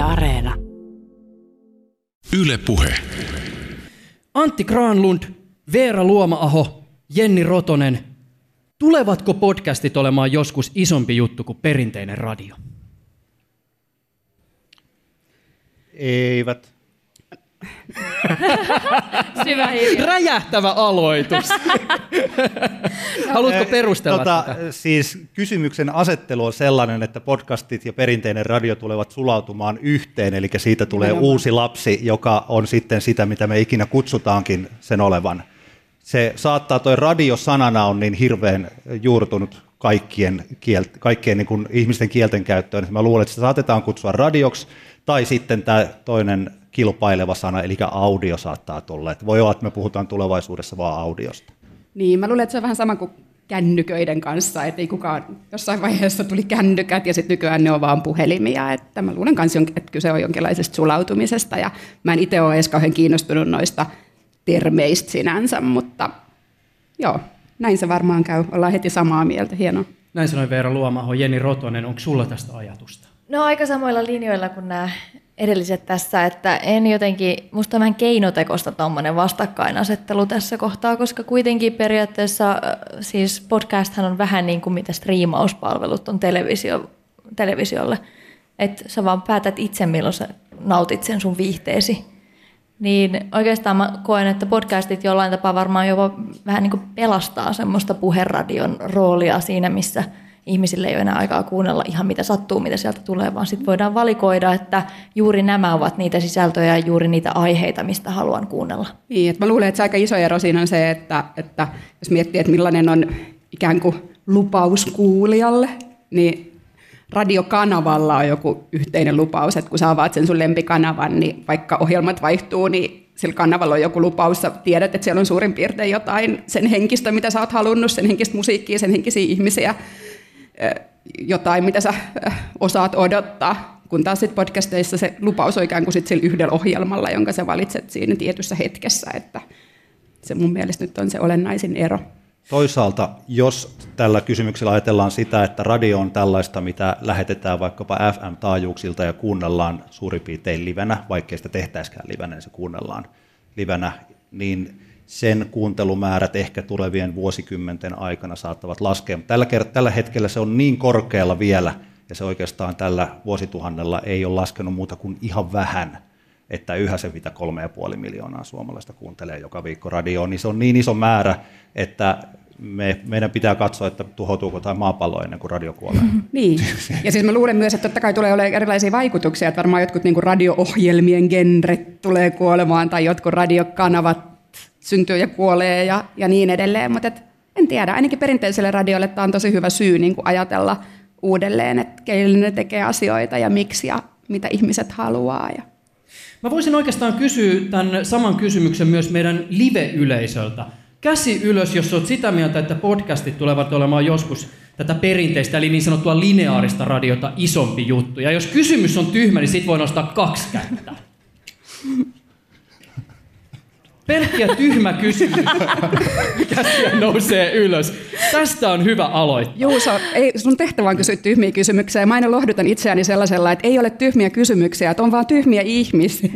Yle Areena. Yle Puhe. Antti Granlund, Veera Luomaaho, Jenni Rotonen. Tulevatko podcastit olemaan joskus isompi juttu kuin perinteinen radio? Eivät. Syvä. Räjähtävä aloitus. Haluatko perustella tota, tätä? Siis kysymyksen asettelu on sellainen, että podcastit ja perinteinen radio tulevat sulautumaan yhteen, eli siitä tulee Nimenomaan. uusi lapsi, joka on sitten sitä, mitä me ikinä kutsutaankin sen olevan. Se saattaa, toi radio sanana on niin hirveän juurtunut kaikkien, kielt, kaikkien niin kuin ihmisten kielten käyttöön, että mä luulen, että sitä saatetaan kutsua radioksi, tai sitten tämä toinen kilpaileva sana, eli audio saattaa tulla. Että voi olla, että me puhutaan tulevaisuudessa vaan audiosta. Niin, mä luulen, että se on vähän sama kuin kännyköiden kanssa, että ei kukaan, jossain vaiheessa tuli kännykät ja sitten nykyään ne on vaan puhelimia, että mä luulen myös, että kyse on jonkinlaisesta sulautumisesta ja mä en itse ole edes kauhean kiinnostunut noista termeistä sinänsä, mutta joo, näin se varmaan käy, ollaan heti samaa mieltä, hienoa. Näin sanoi Veera Luomaaho. Jenni Rotonen, onko sulla tästä ajatusta? No aika samoilla linjoilla kuin nämä edelliset tässä, että en jotenkin, musta vähän keinotekosta tuommoinen vastakkainasettelu tässä kohtaa, koska kuitenkin periaatteessa äh, siis podcasthan on vähän niin kuin mitä striimauspalvelut on televisio, televisiolle. Että sä vaan päätät itse, milloin sä nautit sen sun viihteesi. Niin oikeastaan mä koen, että podcastit jollain tapaa varmaan jopa vähän niin kuin pelastaa semmoista puheradion roolia siinä, missä ihmisille ei ole enää aikaa kuunnella ihan mitä sattuu, mitä sieltä tulee, vaan sitten voidaan valikoida, että juuri nämä ovat niitä sisältöjä ja juuri niitä aiheita, mistä haluan kuunnella. Niin, että mä luulen, että se aika iso ero siinä on se, että, että jos miettii, että millainen on ikään kuin lupaus kuulijalle, niin radiokanavalla on joku yhteinen lupaus, että kun sä avaat sen sun lempikanavan, niin vaikka ohjelmat vaihtuu, niin sillä kanavalla on joku lupaus, sä tiedät, että siellä on suurin piirtein jotain sen henkistä, mitä sä oot halunnut, sen henkistä musiikkia, sen henkisiä ihmisiä, jotain, mitä sä osaat odottaa. Kun taas sit podcasteissa se lupaus on ikään kuin sit sillä yhdellä ohjelmalla, jonka sä valitset siinä tietyssä hetkessä, että se mun mielestä nyt on se olennaisin ero. Toisaalta, jos tällä kysymyksellä ajatellaan sitä, että radio on tällaista, mitä lähetetään vaikkapa FM-taajuuksilta ja kuunnellaan suurin piirtein livenä, vaikkei sitä tehtäiskään livenä, niin se kuunnellaan livenä, niin sen kuuntelumäärät ehkä tulevien vuosikymmenten aikana saattavat laskea. Mutta Tällä, kert- tällä hetkellä se on niin korkealla vielä, ja se oikeastaan tällä vuosituhannella ei ole laskenut muuta kuin ihan vähän, että yhä se mitä kolme ja puoli miljoonaa suomalaista kuuntelee joka viikko radioon, niin se on niin iso määrä, että me, meidän pitää katsoa, että tuhoutuuko tämä maapallo ennen kuin radio kuolee. Niin, ja siis mä luulen myös, että totta kai tulee olemaan erilaisia vaikutuksia, että varmaan jotkut niin radio-ohjelmien genret tulee kuolemaan tai jotkut radiokanavat syntyy ja kuolee ja, ja niin edelleen, mutta et, en tiedä, ainakin perinteiselle radiolle tämä on tosi hyvä syy niin kuin ajatella uudelleen, että keille ne tekee asioita ja miksi ja mitä ihmiset haluaa. Ja. Mä voisin oikeastaan kysyä tämän saman kysymyksen myös meidän live-yleisöltä. Käsi ylös, jos olet sitä mieltä, että podcastit tulevat olemaan joskus tätä perinteistä, eli niin sanottua lineaarista radiota isompi juttu. Ja jos kysymys on tyhmä, niin sit voi nostaa kaksi kättä. Pelkkiä tyhmä kysymys. Käsiä nousee ylös. Tästä on hyvä aloittaa. Juuso, ei, sun tehtävä on kysyä tyhmiä kysymyksiä. Mä aina lohdutan itseäni sellaisella, että ei ole tyhmiä kysymyksiä, että on vaan tyhmiä ihmisiä.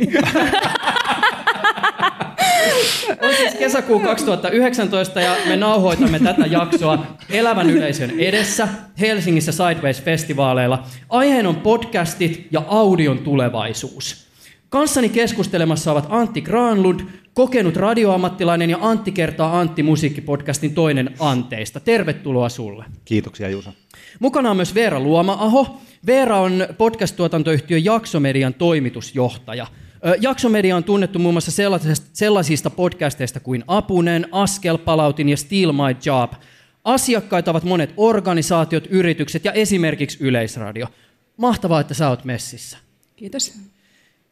On siis kesäkuu 2019 ja me nauhoitamme tätä jaksoa elävän yleisön edessä Helsingissä Sideways-festivaaleilla. Aiheena on podcastit ja audion tulevaisuus. Kanssani keskustelemassa ovat Antti Granlund, kokenut radioammattilainen ja Antti kertaa Antti musiikkipodcastin toinen anteista. Tervetuloa sulle. Kiitoksia Juuso. Mukana on myös Veera Luoma-aho. Veera on podcast-tuotantoyhtiö Jaksomedian toimitusjohtaja. Ö, Jaksomedia on tunnettu muun muassa sellaisista, sellaisista podcasteista kuin Apunen, Askel, Palautin ja Steal My Job. Asiakkaita ovat monet organisaatiot, yritykset ja esimerkiksi Yleisradio. Mahtavaa, että sä oot messissä. Kiitos.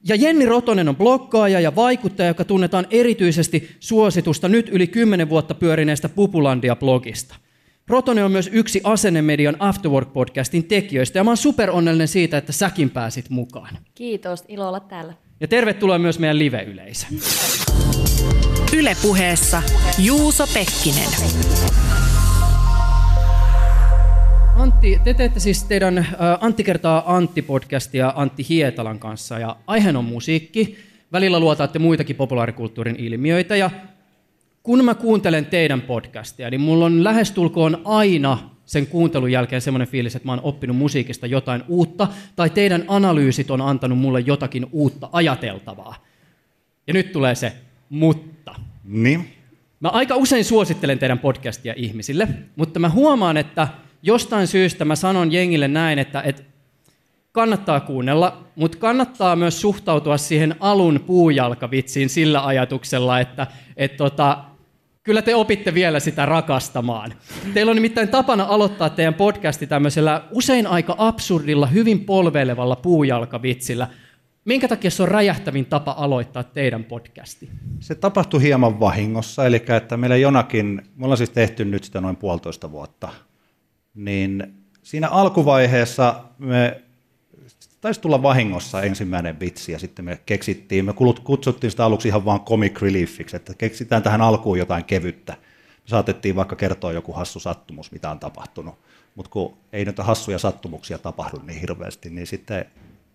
Ja Jenni Rotonen on bloggaaja ja vaikuttaja, joka tunnetaan erityisesti suositusta nyt yli 10 vuotta pyörineestä Pupulandia-blogista. Rotonen on myös yksi Asennemedian Afterwork-podcastin tekijöistä, ja mä oon super onnellinen siitä, että säkin pääsit mukaan. Kiitos, ilo olla täällä. Ja tervetuloa myös meidän live-yleisö. Ylepuheessa Juuso Pekkinen. Antti, te teette siis teidän Antti kertaa Antti-podcastia Antti Hietalan kanssa ja aiheena on musiikki. Välillä luotaatte muitakin populaarikulttuurin ilmiöitä ja kun mä kuuntelen teidän podcastia, niin mulla on lähestulkoon aina sen kuuntelun jälkeen semmoinen fiilis, että mä oon oppinut musiikista jotain uutta, tai teidän analyysit on antanut mulle jotakin uutta ajateltavaa. Ja nyt tulee se mutta. Niin. Mä aika usein suosittelen teidän podcastia ihmisille, mutta mä huomaan, että jostain syystä mä sanon jengille näin, että, että kannattaa kuunnella, mutta kannattaa myös suhtautua siihen alun puujalkavitsiin sillä ajatuksella, että et tota, kyllä te opitte vielä sitä rakastamaan. Teillä on nimittäin tapana aloittaa teidän podcasti tämmöisellä usein aika absurdilla, hyvin polveilevalla puujalkavitsillä. Minkä takia se on räjähtävin tapa aloittaa teidän podcasti? Se tapahtui hieman vahingossa, eli että meillä jonakin, me ollaan siis tehty nyt sitä noin puolitoista vuotta, niin siinä alkuvaiheessa me taisi tulla vahingossa ensimmäinen vitsi ja sitten me keksittiin, me kutsuttiin sitä aluksi ihan vaan comic reliefiksi, että keksitään tähän alkuun jotain kevyttä. Me saatettiin vaikka kertoa joku hassu sattumus, mitä on tapahtunut, mutta kun ei näitä hassuja sattumuksia tapahdu niin hirveästi, niin sitten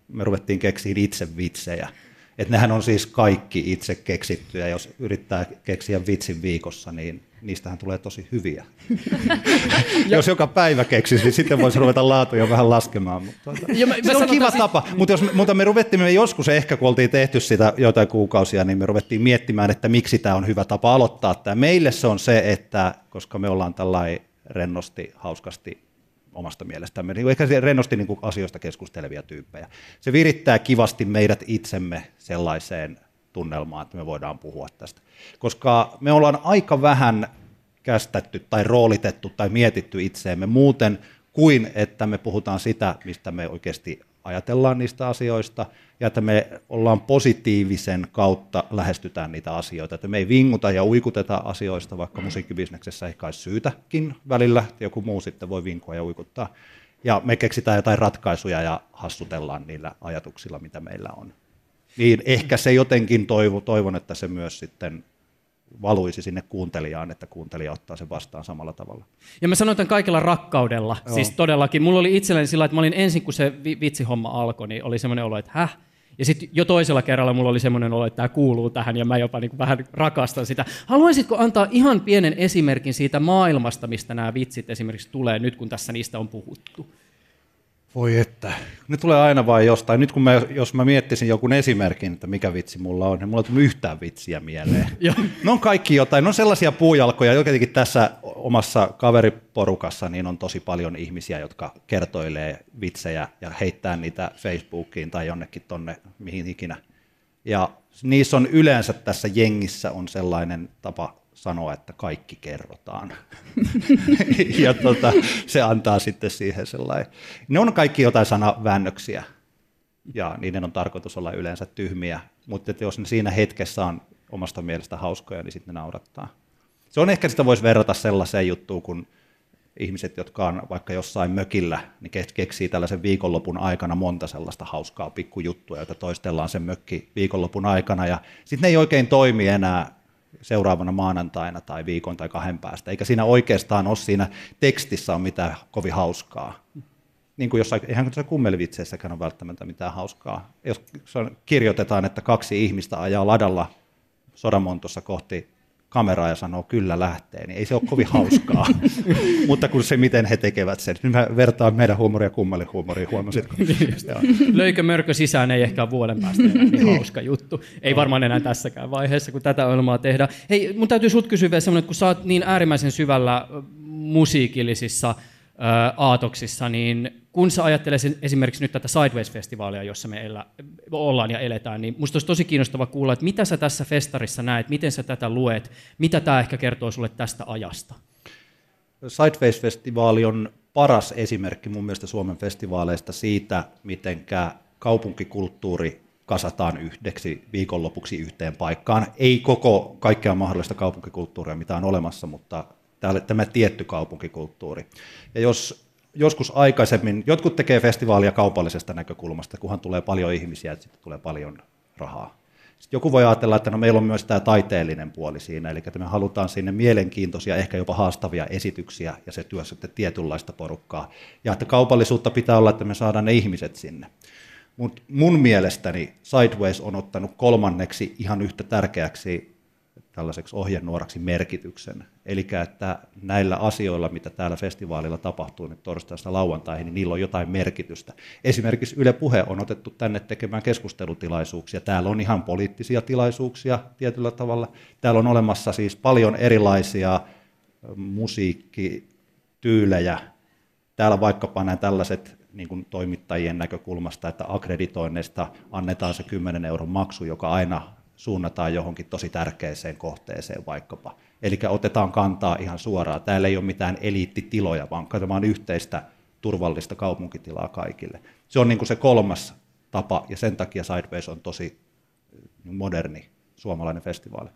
me ruvettiin keksiä itse vitsejä. Että nehän on siis kaikki itse keksittyjä. Jos yrittää keksiä vitsin viikossa, niin niistähän tulee tosi hyviä. jos joka päivä keksisi, niin sitten voisi ruveta laatuja vähän laskemaan. Mutta tuota, ja mä, se on kiva siis... tapa, mutta, jos, mutta me ruvettiin me joskus ehkä, kun oltiin tehty sitä jotain kuukausia, niin me ruvettiin miettimään, että miksi tämä on hyvä tapa aloittaa. Tämä. Meille se on se, että koska me ollaan tällainen rennosti, hauskasti omasta mielestämme, niin ehkä rennosti niin kuin asioista keskustelevia tyyppejä. Se virittää kivasti meidät itsemme sellaiseen tunnelmaan, että me voidaan puhua tästä. Koska me ollaan aika vähän kästetty tai roolitettu tai mietitty itseemme muuten kuin, että me puhutaan sitä, mistä me oikeasti ajatellaan niistä asioista, ja että me ollaan positiivisen kautta lähestytään niitä asioita, että me ei vinguta ja uikuteta asioista, vaikka musiikkibisneksessä ehkä olisi syytäkin välillä, joku muu sitten voi vinkua ja uikuttaa, ja me keksitään jotain ratkaisuja ja hassutellaan niillä ajatuksilla, mitä meillä on. Niin ehkä se jotenkin toivo, toivon, että se myös sitten valuisi sinne kuuntelijaan, että kuuntelija ottaa sen vastaan samalla tavalla. Ja mä sanoin tämän kaikella rakkaudella. Joo. Siis todellakin. Mulla oli itselleni sillä, että mä olin ensin, kun se vitsihomma alkoi, niin oli semmoinen olo, että häh? Ja sitten jo toisella kerralla mulla oli semmoinen olo, että tämä kuuluu tähän ja mä jopa niin vähän rakastan sitä. Haluaisitko antaa ihan pienen esimerkin siitä maailmasta, mistä nämä vitsit esimerkiksi tulee nyt, kun tässä niistä on puhuttu? Voi että, ne tulee aina vain jostain. Nyt kun mä, jos mä miettisin joku esimerkin, että mikä vitsi mulla on, niin mulla ei tule yhtään vitsiä mieleen. ne on kaikki jotain, ne on sellaisia puujalkoja, jotenkin tässä omassa kaveriporukassa niin on tosi paljon ihmisiä, jotka kertoilee vitsejä ja heittää niitä Facebookiin tai jonnekin tonne mihin ikinä. Ja niissä on yleensä tässä jengissä on sellainen tapa sanoa, että kaikki kerrotaan. ja tota, se antaa sitten siihen sellainen. Ne on kaikki jotain sanaväännöksiä, ja niiden on tarkoitus olla yleensä tyhmiä, mutta että jos ne siinä hetkessä on omasta mielestä hauskoja, niin sitten ne naurattaa. Se on ehkä sitä voisi verrata sellaiseen juttuun, kun ihmiset, jotka on vaikka jossain mökillä, niin keksii tällaisen viikonlopun aikana monta sellaista hauskaa pikkujuttua, joita toistellaan sen mökki viikonlopun aikana, ja sitten ne ei oikein toimi enää seuraavana maanantaina tai viikon tai kahden päästä, eikä siinä oikeastaan ole siinä tekstissä on mitään kovin hauskaa. Niin kuin jossain, eihän tuossa kummelivitseissäkään ole välttämättä mitään hauskaa. Jos kirjoitetaan, että kaksi ihmistä ajaa ladalla Sodamontossa kohti kameraa ja sanoo kyllä lähtee, niin ei se ole kovin hauskaa. Mutta kun se, miten he tekevät sen. Nyt mä vertaan meidän huumoria huumoriin, huomasitko? Niin. Löikö mörkö sisään, ei ehkä vuoden päästä enää niin hauska juttu. Ei varmaan enää tässäkään vaiheessa, kun tätä ohjelmaa tehdään. Hei, mun täytyy sut kysyä vielä semmoinen, kun sä oot niin äärimmäisen syvällä musiikillisissa aatoksissa, niin kun sä ajattelet esimerkiksi nyt tätä Sideways-festivaalia, jossa me elä, ollaan ja eletään, niin musta olisi tosi kiinnostava kuulla, että mitä sä tässä festarissa näet, miten sä tätä luet, mitä tämä ehkä kertoo sulle tästä ajasta? Sideways-festivaali on paras esimerkki mun mielestä Suomen festivaaleista siitä, miten kaupunkikulttuuri kasataan yhdeksi viikonlopuksi yhteen paikkaan. Ei koko kaikkea mahdollista kaupunkikulttuuria, mitä on olemassa, mutta tämä tietty kaupunkikulttuuri. Ja jos joskus aikaisemmin, jotkut tekee festivaalia kaupallisesta näkökulmasta, kunhan tulee paljon ihmisiä, että sitten tulee paljon rahaa. Sitten joku voi ajatella, että no meillä on myös tämä taiteellinen puoli siinä, eli että me halutaan sinne mielenkiintoisia, ehkä jopa haastavia esityksiä, ja se työ sitten tietynlaista porukkaa. Ja että kaupallisuutta pitää olla, että me saadaan ne ihmiset sinne. Mutta mun mielestäni Sideways on ottanut kolmanneksi ihan yhtä tärkeäksi tällaiseksi ohjenuoraksi merkityksen. Eli että näillä asioilla, mitä täällä festivaalilla tapahtuu nyt torstaista lauantaihin, niin niillä on jotain merkitystä. Esimerkiksi Yle Puhe on otettu tänne tekemään keskustelutilaisuuksia. Täällä on ihan poliittisia tilaisuuksia tietyllä tavalla. Täällä on olemassa siis paljon erilaisia musiikkityylejä. Täällä vaikkapa nämä tällaiset niin kuin toimittajien näkökulmasta, että akkreditoinneista annetaan se 10 euron maksu, joka aina suunnataan johonkin tosi tärkeäseen kohteeseen vaikkapa. Eli otetaan kantaa ihan suoraan. Täällä ei ole mitään eliittitiloja, vaan katsomaan yhteistä turvallista kaupunkitilaa kaikille. Se on niin kuin se kolmas tapa, ja sen takia Sideways on tosi moderni suomalainen festivaali.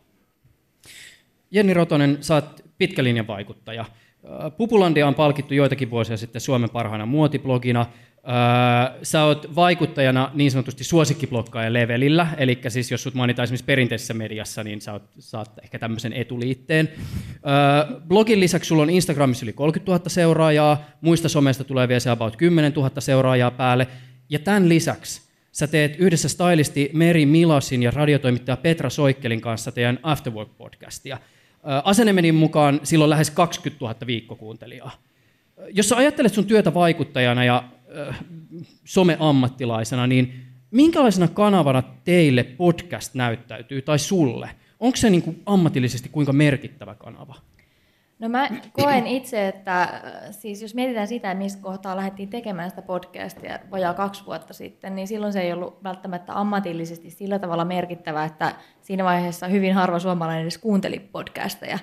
Jenni Rotonen, oot pitkälinjan vaikuttaja. Pupulandia on palkittu joitakin vuosia sitten Suomen parhaana muotiblogina. Sä oot vaikuttajana niin sanotusti suosikkiblokkaajan levelillä, eli siis jos sut mainitaan esimerkiksi perinteisessä mediassa, niin sä oot, saat ehkä tämmöisen etuliitteen. Blogin lisäksi sulla on Instagramissa yli 30 000 seuraajaa, muista somesta tulee vielä se about 10 000 seuraajaa päälle, ja tämän lisäksi sä teet yhdessä stylisti Meri Milasin ja radiotoimittaja Petra Soikkelin kanssa teidän Afterwork-podcastia. Asennemenin mukaan silloin lähes 20 000 viikkokuuntelijaa. Jos sä ajattelet sun työtä vaikuttajana ja someammattilaisena, niin minkälaisena kanavana teille podcast näyttäytyy tai sulle? Onko se niin kuin ammatillisesti kuinka merkittävä kanava? No mä koen itse, että siis jos mietitään sitä, missä kohtaa lähdettiin tekemään sitä podcastia vajaa kaksi vuotta sitten, niin silloin se ei ollut välttämättä ammatillisesti sillä tavalla merkittävä, että siinä vaiheessa hyvin harva suomalainen edes kuunteli podcasteja.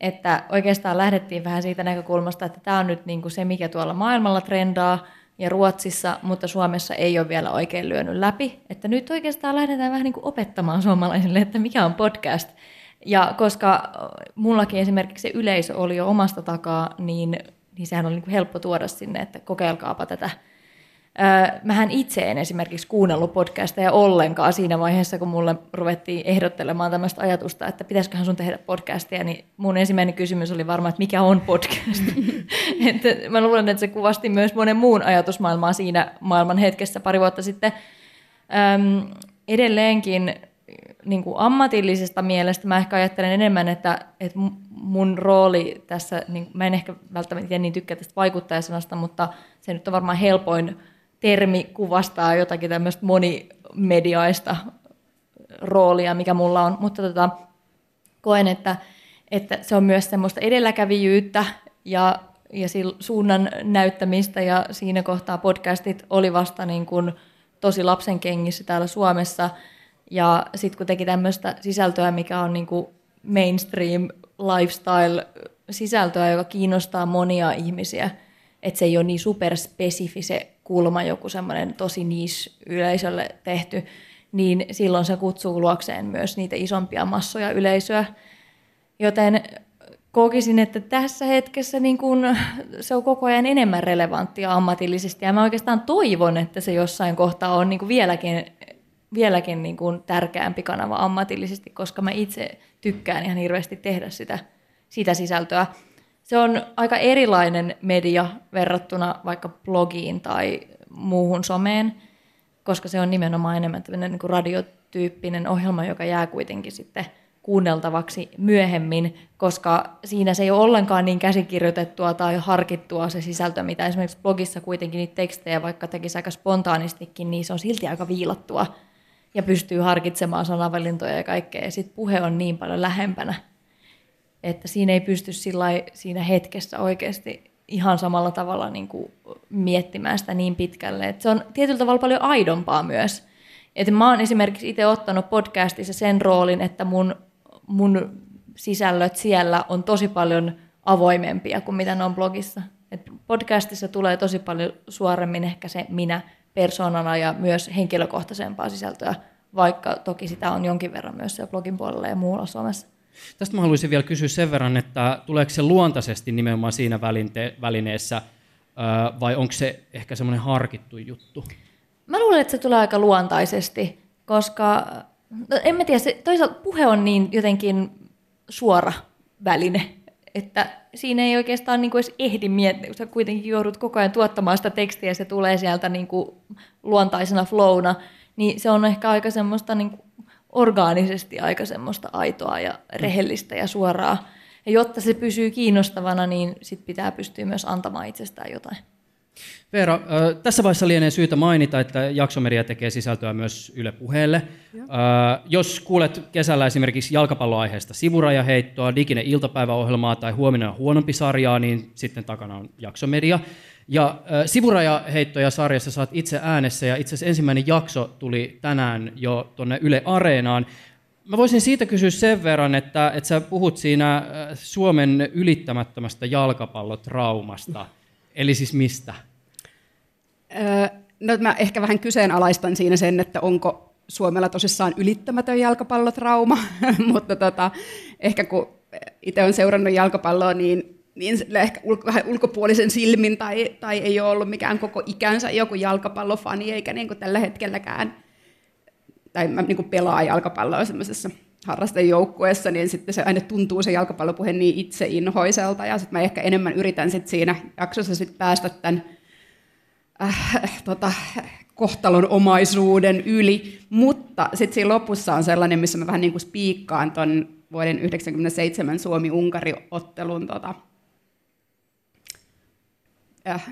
Että oikeastaan lähdettiin vähän siitä näkökulmasta, että tämä on nyt niin kuin se, mikä tuolla maailmalla trendaa ja Ruotsissa, mutta Suomessa ei ole vielä oikein lyönyt läpi. Että nyt oikeastaan lähdetään vähän niin kuin opettamaan suomalaisille, että mikä on podcast. Ja koska mullakin esimerkiksi se yleisö oli jo omasta takaa, niin, niin sehän oli niin kuin helppo tuoda sinne, että kokeilkaapa tätä Mähän itse en esimerkiksi kuunnellut podcasteja ollenkaan siinä vaiheessa, kun mulle ruvettiin ehdottelemaan tämmöistä ajatusta, että pitäisiköhän sun tehdä podcastia, niin mun ensimmäinen kysymys oli varmaan, että mikä on podcast. että mä luulen, että se kuvasti myös monen muun ajatusmaailmaa siinä maailman hetkessä pari vuotta sitten. Öm, edelleenkin niin kuin ammatillisesta mielestä mä ehkä ajattelen enemmän, että, että mun rooli tässä, niin mä en ehkä välttämättä niin tykkää tästä vaikuttajasanasta, mutta se nyt on varmaan helpoin termi kuvastaa jotakin tämmöistä monimediaista roolia, mikä mulla on, mutta tota, koen, että, että se on myös semmoista edelläkävijyyttä ja, ja suunnan näyttämistä. Ja siinä kohtaa podcastit oli vasta niin kuin tosi lapsen kengissä täällä Suomessa. Ja sitten kun teki tämmöistä sisältöä, mikä on niin kuin mainstream lifestyle sisältöä, joka kiinnostaa monia ihmisiä, että se ei ole niin superspesifi se kulma, joku semmoinen tosi niis yleisölle tehty, niin silloin se kutsuu luokseen myös niitä isompia massoja yleisöä. Joten kokisin, että tässä hetkessä niin kun se on koko ajan enemmän relevanttia ammatillisesti, ja mä oikeastaan toivon, että se jossain kohtaa on niin vieläkin, vieläkin niin kuin tärkeämpi kanava ammatillisesti, koska mä itse tykkään ihan hirveästi tehdä sitä, sitä sisältöä se on aika erilainen media verrattuna vaikka blogiin tai muuhun someen, koska se on nimenomaan enemmän niin kuin radiotyyppinen ohjelma, joka jää kuitenkin sitten kuunneltavaksi myöhemmin, koska siinä se ei ole ollenkaan niin käsikirjoitettua tai harkittua se sisältö, mitä esimerkiksi blogissa kuitenkin niitä tekstejä, vaikka tekisi aika spontaanistikin, niin se on silti aika viilattua ja pystyy harkitsemaan sanavalintoja ja kaikkea. Ja sitten puhe on niin paljon lähempänä että siinä ei pysty siinä hetkessä oikeasti ihan samalla tavalla niin kuin miettimään sitä niin pitkälle. Että se on tietyllä tavalla paljon aidompaa myös. Että mä oon esimerkiksi itse ottanut podcastissa sen roolin, että mun, mun sisällöt siellä on tosi paljon avoimempia kuin mitä ne on blogissa. Et podcastissa tulee tosi paljon suoremmin ehkä se minä persoonana ja myös henkilökohtaisempaa sisältöä, vaikka toki sitä on jonkin verran myös blogin puolella ja muualla Suomessa. Tästä mä haluaisin vielä kysyä sen verran, että tuleeko se luontaisesti nimenomaan siinä välineessä, vai onko se ehkä semmoinen harkittu juttu? Mä luulen, että se tulee aika luontaisesti, koska No, en mä tiedä, se, toisaalta puhe on niin jotenkin suora väline, että siinä ei oikeastaan niin kuin edes ehdi miettiä, sä kuitenkin joudut koko ajan tuottamaan sitä tekstiä ja se tulee sieltä niin kuin luontaisena flowna, niin se on ehkä aika semmoista niin kuin orgaanisesti aika semmoista aitoa ja rehellistä ja suoraa. Ja jotta se pysyy kiinnostavana, niin sit pitää pystyä myös antamaan itsestään jotain. Veera, tässä vaiheessa lienee syytä mainita, että Jaksomedia tekee sisältöä myös Yle Puheelle. Jos kuulet kesällä esimerkiksi jalkapalloaiheesta sivurajaheittoa, diginen iltapäiväohjelmaa tai huomenna huonompi sarjaa, niin sitten takana on Jaksomedia. Ja sivurajaheittoja sarjassa saat itse äänessä, ja itse asiassa ensimmäinen jakso tuli tänään jo tuonne Yle Areenaan. Mä voisin siitä kysyä sen verran, että, että sä puhut siinä Suomen ylittämättömästä jalkapallotraumasta. Eli siis mistä? No mä ehkä vähän kyseenalaistan siinä sen, että onko Suomella tosissaan ylittämätön jalkapallotrauma, mutta tota, ehkä kun itse on seurannut jalkapalloa, niin, niin ehkä ulko, vähän ulkopuolisen silmin tai, tai ei ole ollut mikään koko ikänsä joku jalkapallofani, eikä niin kuin tällä hetkelläkään, tai mä niin kuin pelaan jalkapalloa semmoisessa harrastejoukkueessa, niin sitten se aina tuntuu se jalkapallopuhe niin itseinhoiselta, ja sitten mä ehkä enemmän yritän sit siinä jaksossa sit päästä tämän äh, tota, kohtalon omaisuuden yli, mutta sitten siinä lopussa on sellainen, missä mä vähän niin kuin spiikkaan ton vuoden 1997 Suomi-Unkari-ottelun tota, äh,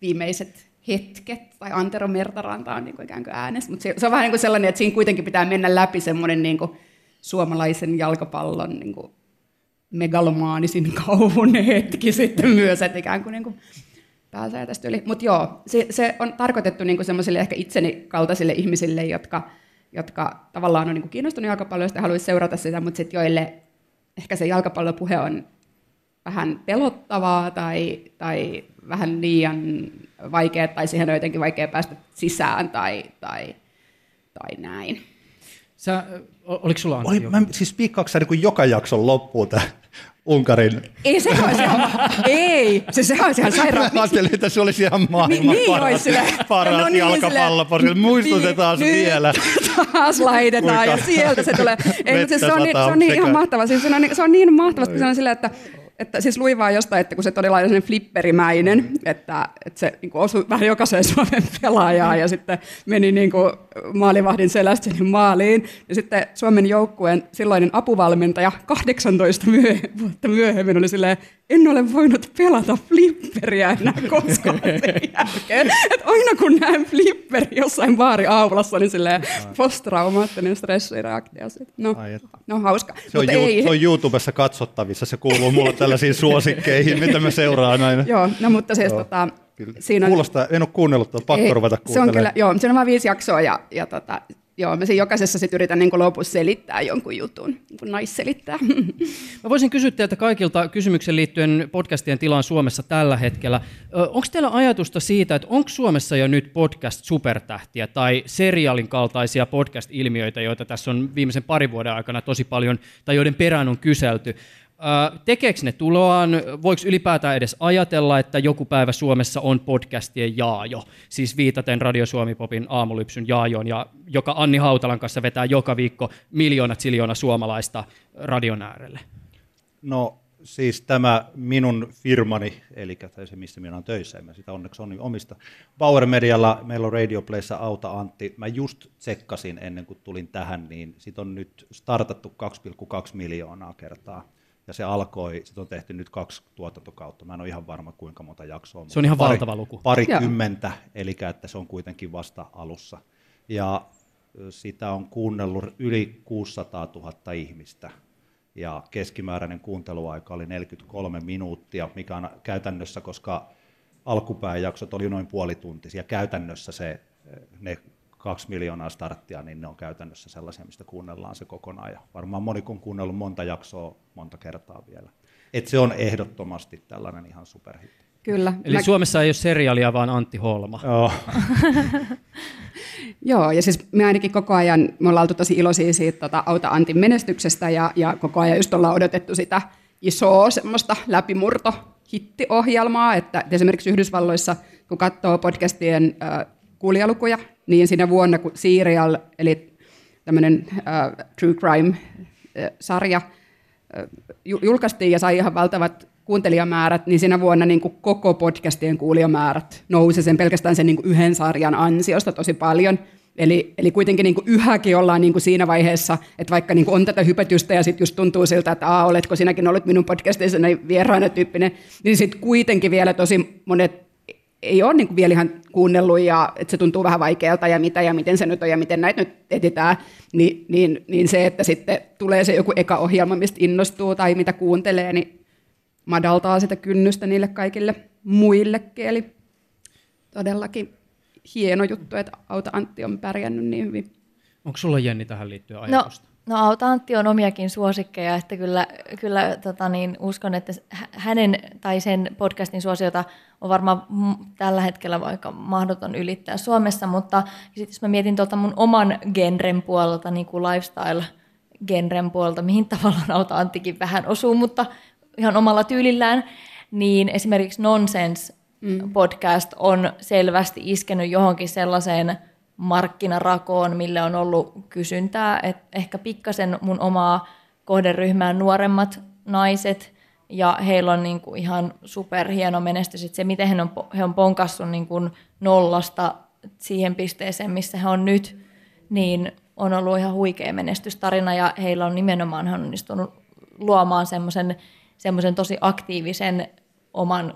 viimeiset hetket, tai Antero Mertaranta on niin kuin ikään kuin äänessä, mutta se, se on vähän niin kuin sellainen, että siinä kuitenkin pitää mennä läpi semmoinen niin kuin suomalaisen jalkapallon niin kuin megalomaanisin kauhun hetki sitten myös, että ikään kuin, niin kuin pääsee tästä yli. Mutta joo, se, se on tarkoitettu niin semmoisille ehkä itseni kaltaisille ihmisille, jotka, jotka tavallaan on niin kuin kiinnostunut jalkapalloista ja haluaisi seurata sitä, mutta sitten joille ehkä se jalkapallopuhe on vähän pelottavaa tai, tai vähän liian vaikea, tai siihen on jotenkin vaikea päästä sisään tai, tai, tai näin. Sä, oliko sulla Oli, mä, siis piikkaako niin joka jakson loppuun tämä Unkarin. Ei se olisi ihan, ei, se, se olisi ihan sairaan. Mä ajattelin, että se olisi ihan maailman niin, paras, sille, paras no niin, jalkapallopori. Muistutetaan niin, vielä. Taas laitetaan ja sieltä se tulee. Ei, se, se, on, niin, se on niin ihan mahtava. Siis se, on, niin, se on niin mahtavaa, kun se on silleen, että että siis luin vaan jostain, että kun se todella oli flipperimäinen, että, että se niin osui vähän jokaiseen Suomen pelaajaan ja sitten meni niin kuin maalivahdin selästä maaliin. Ja sitten Suomen joukkueen silloinen apuvalmentaja 18 myö- vuotta myöhemmin oli silleen, en ole voinut pelata flipperiä enää koskaan sen jälkeen. Et aina kun näen flipperi jossain baariaulassa, niin silleen posttraumaattinen stressireaktio. No, no hauska. Se on, ei... se on YouTubessa katsottavissa, se kuuluu mulle tällaisiin suosikkeihin, mitä mä seuraan aina. joo, no mutta siis tota, Siinä on, Kuulostaa, en ole kuunnellut tuota, pakko ei, ruveta kuuntelemaan. Se on kyllä, joo, siinä on vain viisi jaksoa ja, ja tota, Joo, mä jokaisessa sit yritän niin lopussa selittää jonkun jutun, niin kuin nais selittää. Mä voisin kysyä teiltä kaikilta kysymyksen liittyen podcastien tilaan Suomessa tällä hetkellä. Onko teillä ajatusta siitä, että onko Suomessa jo nyt podcast-supertähtiä tai seriaalin kaltaisia podcast-ilmiöitä, joita tässä on viimeisen parin vuoden aikana tosi paljon, tai joiden perään on kyselty? Tekeekö ne tuloaan? Voiko ylipäätään edes ajatella, että joku päivä Suomessa on podcastien jaajo? Siis viitaten Radio Suomi Popin aamulypsyn jaajoon, ja joka Anni Hautalan kanssa vetää joka viikko miljoonat siljoona suomalaista radion äärelle. No siis tämä minun firmani, eli se missä minä olen töissä, en mä sitä onneksi on omista. Power Medialla meillä on Radio Playssa Auta Antti. Mä just tsekkasin ennen kuin tulin tähän, niin sit on nyt startattu 2,2 miljoonaa kertaa ja se alkoi, se on tehty nyt kaksi tuotantokautta, mä en ole ihan varma kuinka monta jaksoa. Se on ihan pari, valtava luku. Parikymmentä, eli että se on kuitenkin vasta alussa. Ja sitä on kuunnellut yli 600 000 ihmistä, ja keskimääräinen kuunteluaika oli 43 minuuttia, mikä on käytännössä, koska alkupääjaksot oli noin puolituntisia, käytännössä se, ne kaksi miljoonaa starttia, niin ne on käytännössä sellaisia, mistä kuunnellaan se kokonaan. Ja varmaan moni on kuunnellut monta jaksoa monta kertaa vielä. Et se on ehdottomasti tällainen ihan superhitti. Kyllä. Eli Mä... Suomessa ei ole seriaalia, vaan Antti Holma. Joo. Joo, ja siis me ainakin koko ajan, me ollaan oltu tosi iloisia siitä tota, Auta Antin menestyksestä, ja, ja koko ajan just ollaan odotettu sitä isoa semmoista läpimurto hittiohjelmaa, että esimerkiksi Yhdysvalloissa, kun katsoo podcastien äh, kuulijalukuja, niin siinä vuonna, kun Serial, eli tämmöinen äh, true crime-sarja äh, julkaistiin ja sai ihan valtavat kuuntelijamäärät, niin siinä vuonna niin kuin koko podcastien kuulijamäärät nousi sen pelkästään sen niin kuin yhden sarjan ansiosta tosi paljon. Eli, eli kuitenkin niin kuin yhäkin ollaan niin kuin siinä vaiheessa, että vaikka niin kuin on tätä hypetystä ja sitten just tuntuu siltä, että Aa, oletko sinäkin ollut minun podcastissa näin vieraana tyyppinen, niin sitten kuitenkin vielä tosi monet ei ole niin kuin vielä ihan kuunnellut ja että se tuntuu vähän vaikealta ja mitä ja miten se nyt on ja miten näitä nyt etitään, niin, niin, niin se, että sitten tulee se joku eka ohjelma, mistä innostuu tai mitä kuuntelee, niin madaltaa sitä kynnystä niille kaikille muillekin. Eli todellakin hieno juttu, että Auta Antti on pärjännyt niin hyvin. Onko sulla Jenni tähän liittyen ajatusta? No, no Auta Antti on omiakin suosikkeja, että kyllä, kyllä tota niin, uskon, että hänen tai sen podcastin suosiota on varmaan tällä hetkellä vaikka mahdoton ylittää Suomessa, mutta sitten jos mä mietin tuolta mun oman genren puolelta, niin kuin lifestyle genren puolelta, mihin tavallaan Auta Anttikin vähän osuu, mutta ihan omalla tyylillään, niin esimerkiksi Nonsense mm. podcast on selvästi iskenyt johonkin sellaiseen markkinarakoon, mille on ollut kysyntää. Et ehkä pikkasen mun omaa kohderyhmää nuoremmat naiset, ja heillä on niin kuin ihan superhieno menestys. Et se, miten he on, he on ponkassut niin kuin nollasta siihen pisteeseen, missä he on nyt, niin on ollut ihan huikea menestystarina, ja heillä on nimenomaan onnistunut luomaan semmoisen semmoisen tosi aktiivisen oman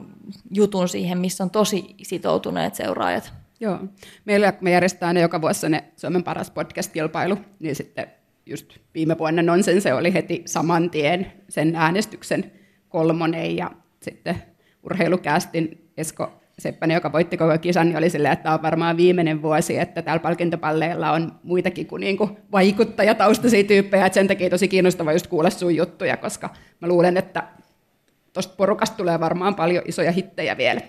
jutun siihen, missä on tosi sitoutuneet seuraajat. Joo. Meillä me järjestetään ne joka vuosi ne Suomen paras podcast-kilpailu, niin sitten just viime vuonna Nonsen se oli heti saman tien sen äänestyksen kolmonen ja sitten urheilukästin Esko Seppänen, joka voitti koko kisan, niin oli silleen, että tämä on varmaan viimeinen vuosi, että täällä palkintopalleilla on muitakin kuin niinku vaikuttajataustaisia tyyppejä, että sen takia tosi kiinnostava just kuulla sun juttuja, koska mä luulen, että tuosta porukasta tulee varmaan paljon isoja hittejä vielä.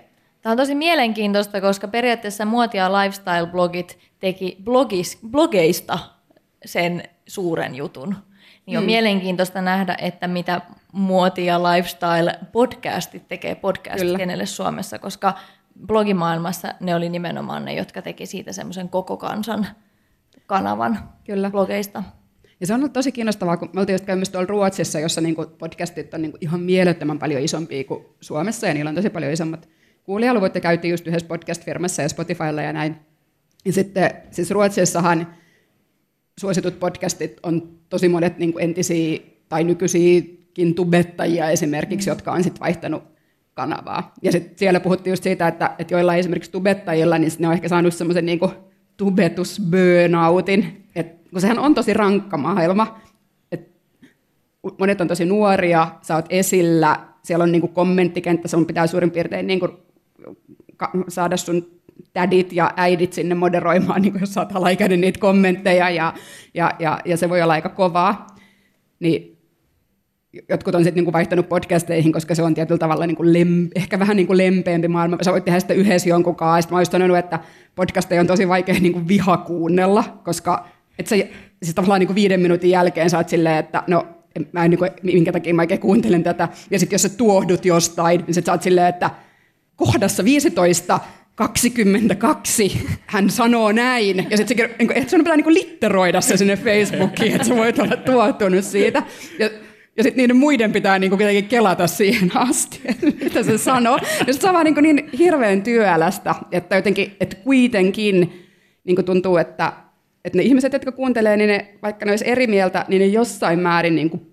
Tämä on tosi mielenkiintoista, koska periaatteessa muoti- ja lifestyle-blogit teki blogis, blogeista sen suuren jutun. Niin on mm. mielenkiintoista nähdä, että mitä muoti- ja lifestyle-podcastit tekee podcast-kenelle Suomessa, koska blogimaailmassa ne oli nimenomaan ne, jotka teki siitä semmoisen koko kansan kanavan Kyllä. blogeista. Ja se on ollut tosi kiinnostavaa, kun me oltiin just käymässä tuolla Ruotsissa, jossa niinku podcastit on niinku ihan mielettömän paljon isompia kuin Suomessa, ja niillä on tosi paljon isommat kuulijaluvut, ja käytiin just yhdessä podcast-firmassa ja Spotifylla ja näin. Ja sitten siis Ruotsissahan suositut podcastit on tosi monet niinku entisiä tai nykyisiäkin tubettajia esimerkiksi, mm. jotka on sitten vaihtanut kanavaa. Ja sitten siellä puhuttiin just siitä, että, että joillain esimerkiksi tubettajilla, niin ne on ehkä saanut semmoisen niin tubetus-burnoutin, että kun sehän on tosi rankka maailma, että monet on tosi nuoria, sä oot esillä, siellä on niin kuin kommenttikenttä, sun pitää suurin piirtein niin kuin saada sun tädit ja äidit sinne moderoimaan, niin jos oot alaikäinen niitä kommentteja, ja, ja, ja, ja se voi olla aika kovaa. Niin jotkut on sitten niinku vaihtanut podcasteihin, koska se on tietyllä tavalla niinku lem, ehkä vähän niinku lempeämpi maailma. Sä voit tehdä sitä yhdessä jonkun kanssa. Sitten mä olisin sanonut, että podcasteja on tosi vaikea niinku viha kuunnella, koska et sä, siis tavallaan niinku viiden minuutin jälkeen sä oot silleen, että no mä en, niinku, minkä takia mä oikein kuuntelen tätä. Ja sitten jos sä tuohdut jostain, niin sit sä oot silleen, että kohdassa 15 22, hän sanoo näin. Ja sitten se, että sun pitää niin litteroida se sinne Facebookiin, että sä voit olla tuotunut siitä. Ja ja sitten niiden muiden pitää niinku kuitenkin kelata siihen asti, mitä se sanoo. Ja se on niinku niin hirveän työlästä, että jotenkin, että kuitenkin niinku tuntuu, että, että ne ihmiset, jotka kuuntelee, niin ne, vaikka ne olisi eri mieltä, niin ne jossain määrin niinku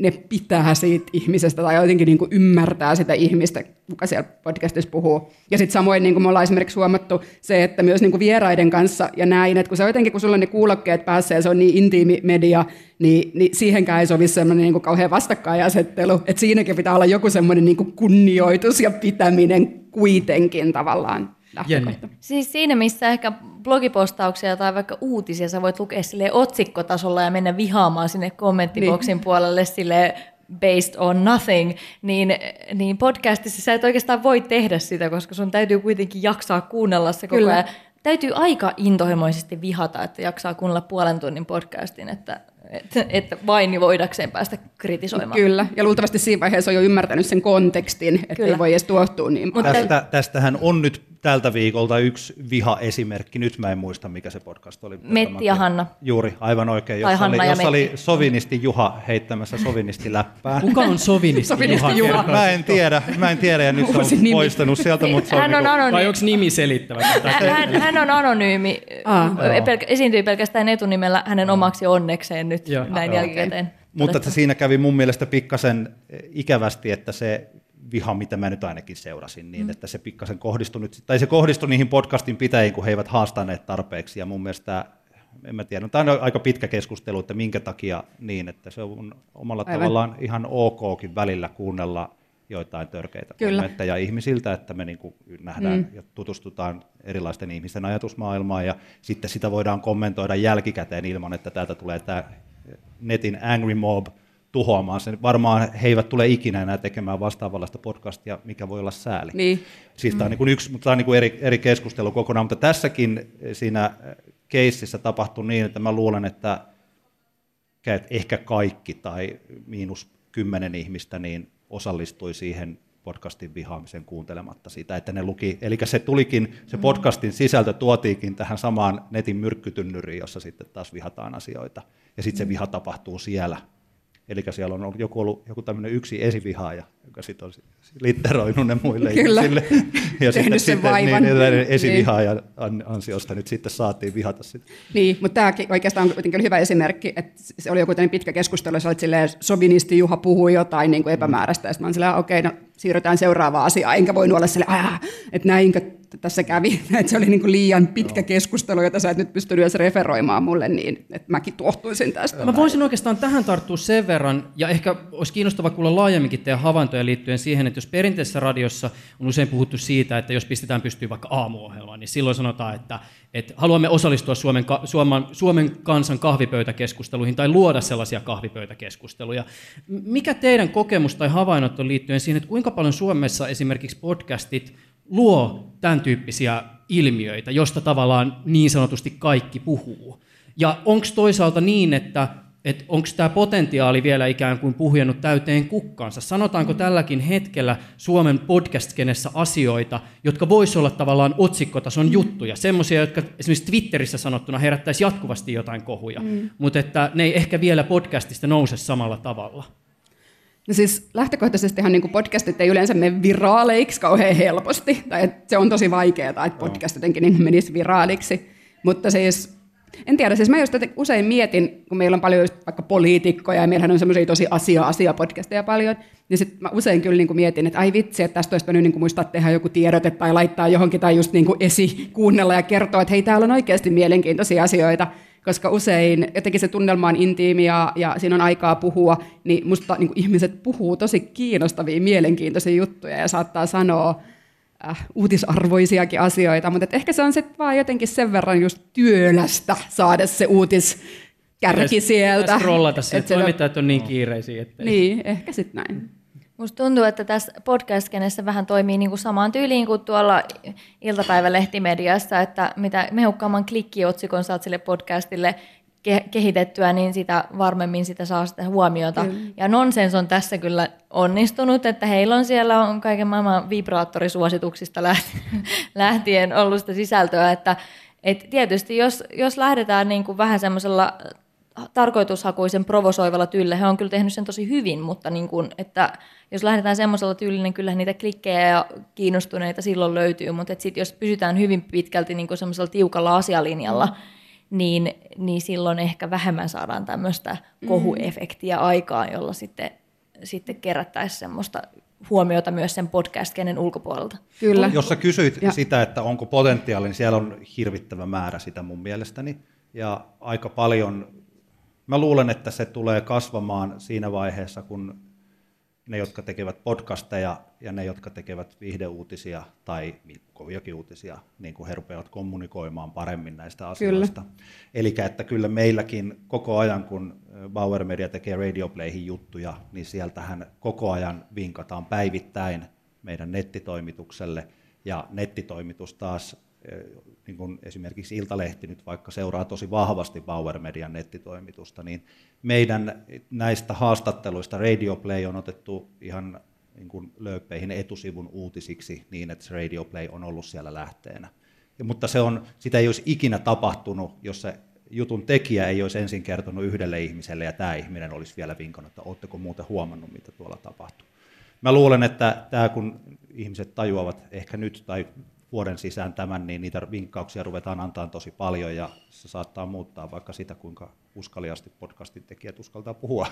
ne pitää siitä ihmisestä tai jotenkin niin kuin ymmärtää sitä ihmistä, kuka siellä podcastissa puhuu. Ja sitten samoin niin kuin me ollaan esimerkiksi huomattu se, että myös niin kuin vieraiden kanssa ja näin, että kun se jotenkin, kun sulla on ne kuulokkeet päässä ja se on niin intiimi media, niin, niin siihenkään ei sovi semmoinen niin kuin kauhean vastakkainasettelu, että siinäkin pitää olla joku semmoinen niin kuin kunnioitus ja pitäminen kuitenkin tavallaan. Jenni. Siis siinä, missä ehkä blogipostauksia tai vaikka uutisia sä voit lukea sille otsikkotasolla ja mennä vihaamaan sinne kommenttiboksin niin. puolelle sille based on nothing, niin, niin podcastissa sä et oikeastaan voi tehdä sitä, koska sun täytyy kuitenkin jaksaa kuunnella se koko Kyllä. ajan. Täytyy aika intohimoisesti vihata, että jaksaa kuunnella puolen tunnin podcastin, että että, että vain voidakseen päästä kritisoimaan. Kyllä, ja luultavasti siinä vaiheessa on jo ymmärtänyt sen kontekstin, että ei voi edes tuottua niin paljon. Tästä, tästähän on nyt tältä viikolta yksi viha-esimerkki. Nyt mä en muista, mikä se podcast oli. Metti ja Hanna. Juuri, aivan oikein. Jossa, oli, Hanna ja jossa oli sovinisti Juha heittämässä sovinisti läppää. Kuka on sovinisti? Sovinisti Juha. Mä en tiedä, mä en tiedä ja nyt se on nimi. poistanut sieltä, mutta se on, Hän on niinku- Vai anonyymi. onko nimi selittävä? Hän, hän, hän on anonyymi, Ah. pelk- esiintyy pelkästään etunimellä hänen omaksi onnekseen nyt Joo. näin Ah, jälkikäteen. Mutta että siinä kävi mun mielestä pikkasen ikävästi, että se viha, mitä mä nyt ainakin seurasin, niin mm. että se pikkasen kohdistui nyt, tai se kohdistui niihin podcastin pitäjiin, kun he eivät haastaneet tarpeeksi, ja mun mielestä, en mä tiedä, tämä on aika pitkä keskustelu, että minkä takia niin, että se on omalla Aivan. tavallaan ihan okkin välillä kuunnella joitain törkeitä Kyllä. kommentteja ihmisiltä, että me niin kuin nähdään mm. ja tutustutaan erilaisten ihmisten ajatusmaailmaan, ja sitten sitä voidaan kommentoida jälkikäteen ilman, että täältä tulee tämä netin angry mob tuhoamaan sen. Varmaan he eivät tule ikinä enää tekemään vastaavanlaista podcastia, mikä voi olla sääli. Niin. Siis tämä on niin yksi, mutta tämä on niin eri, eri keskustelu kokonaan, mutta tässäkin siinä keississä tapahtui niin, että mä luulen, että että ehkä kaikki tai miinus kymmenen ihmistä niin osallistui siihen podcastin vihaamisen kuuntelematta sitä, että ne luki, eli se tulikin, se podcastin sisältö tuotiinkin tähän samaan netin myrkkytynnyriin, jossa sitten taas vihataan asioita, ja sitten se viha tapahtuu siellä. Eli siellä on joku, ollut joku tämmöinen yksi esivihaaja, joka sitten on litteroinut ne muille Kyllä. ihmisille. Ja sitten, sen sitten vaivan. niin, Niin. esivihaajan an- ansiosta nyt sitten saatiin vihata sitä. Niin, mutta tämäkin oikeastaan on kuitenkin hyvä esimerkki, että se oli joku pitkä keskustelu, jossa silleen, sovinisti Juha puhui jotain niin kuin epämääräistä, ja sitten mä olin silleen, okei, no siirrytään seuraavaan asiaan, enkä voinut olla silleen, "Ää, että näinkö tässä kävi, että se oli niin kuin liian pitkä keskustelu, jota sä et nyt pystynyt edes referoimaan mulle niin, että mäkin tuohtuisin tästä. Mä voisin oikeastaan tähän tarttua sen verran, ja ehkä olisi kiinnostava kuulla laajemminkin teidän havaintoja liittyen siihen, että jos perinteisessä radiossa on usein puhuttu siitä, että jos pistetään pystyyn vaikka aamuohjelmaan, niin silloin sanotaan, että, että haluamme osallistua Suomen, Suomen, Suomen kansan kahvipöytäkeskusteluihin tai luoda sellaisia kahvipöytäkeskusteluja. Mikä teidän kokemus tai havainnot on liittyen siihen, että kuinka paljon Suomessa esimerkiksi podcastit luo tämän tyyppisiä ilmiöitä, josta tavallaan niin sanotusti kaikki puhuu? Ja onko toisaalta niin, että että onko tämä potentiaali vielä ikään kuin puhjennut täyteen kukkaansa? Sanotaanko tälläkin hetkellä Suomen podcast-kenessä asioita, jotka voisi olla tavallaan otsikkotason juttuja, semmoisia, jotka esimerkiksi Twitterissä sanottuna herättäisi jatkuvasti jotain kohuja, mm. mutta että ne ei ehkä vielä podcastista nouse samalla tavalla. No siis lähtökohtaisestihan niin podcastit ei yleensä mene viraaleiksi kauhean helposti, tai että se on tosi vaikeaa, että podcast jotenkin niin menisi viraaliksi, mutta siis en tiedä, siis mä just usein mietin, kun meillä on paljon vaikka poliitikkoja ja meillähän on semmoisia tosi asia-asia-podcasteja paljon, niin sit mä usein kyllä niin kuin mietin, että ai vitsi, että tästä olisi pitänyt niin kuin muistaa tehdä joku tiedote tai laittaa johonkin tai just niin kuin esi kuunnella ja kertoa, että hei, täällä on oikeasti mielenkiintoisia asioita, koska usein jotenkin se tunnelma on intiimi ja, ja siinä on aikaa puhua, niin musta niin kuin ihmiset puhuu tosi kiinnostavia, mielenkiintoisia juttuja ja saattaa sanoa äh, uutisarvoisiakin asioita, mutta et ehkä se on sitten vaan jotenkin sen verran just työlästä saada se uutiskärki sieltä. Pitäisi rollata se, Et että toimittajat on niin kiireisiä, että Niin, ehkä sitten näin. Musta tuntuu, että tässä podcast-kenessä vähän toimii niin kuin samaan tyyliin kuin tuolla iltapäivälehtimediassa, että mitä mehukkaamman klikkiotsikon saat sille podcastille ke- kehitettyä, niin sitä varmemmin sitä saa sitä huomiota. Kyllä. Ja Nonsens on tässä kyllä onnistunut, että heillä on siellä on kaiken maailman vibraattorisuosituksista läht- lähtien ollut sitä sisältöä, että et tietysti jos, jos lähdetään niin kuin vähän semmoisella tarkoitushakuisen provosoivalla tyylillä, he on kyllä tehnyt sen tosi hyvin, mutta niin kuin, että jos lähdetään semmoisella tyylillä, niin kyllä niitä klikkejä ja kiinnostuneita silloin löytyy, mutta sitten jos pysytään hyvin pitkälti niin kuin semmoisella tiukalla asialinjalla, mm. Niin, niin silloin ehkä vähemmän saadaan tämmöistä kohuefektiä aikaan, jolla sitten, sitten kerättäisiin semmoista huomiota myös sen podcast-kenen ulkopuolelta. Kyllä. Jos sä kysyit ja. sitä, että onko potentiaali, niin siellä on hirvittävä määrä sitä mun mielestäni. Ja aika paljon, mä luulen, että se tulee kasvamaan siinä vaiheessa, kun ne, jotka tekevät podcasteja ja ne, jotka tekevät viihdeuutisia tai koviakin uutisia, niin kuin he rupeavat kommunikoimaan paremmin näistä asioista. Eli että kyllä meilläkin koko ajan, kun Bauer Media tekee Radioplayhin juttuja, niin sieltähän koko ajan vinkataan päivittäin meidän nettitoimitukselle, ja nettitoimitus taas niin kuin esimerkiksi Iltalehti nyt vaikka seuraa tosi vahvasti Bauer Median nettitoimitusta, niin meidän näistä haastatteluista Radio Play on otettu ihan niin kuin lööppeihin etusivun uutisiksi niin, että Radio Play on ollut siellä lähteenä. Ja, mutta se on, sitä ei olisi ikinä tapahtunut, jos se jutun tekijä ei olisi ensin kertonut yhdelle ihmiselle ja tämä ihminen olisi vielä vinkannut, että oletteko muuten huomannut, mitä tuolla tapahtuu. Mä luulen, että tämä kun ihmiset tajuavat ehkä nyt tai vuoden sisään tämän, niin niitä vinkkauksia ruvetaan antaa tosi paljon ja se saattaa muuttaa vaikka sitä, kuinka uskaliasti podcastin tekijät uskaltaa puhua.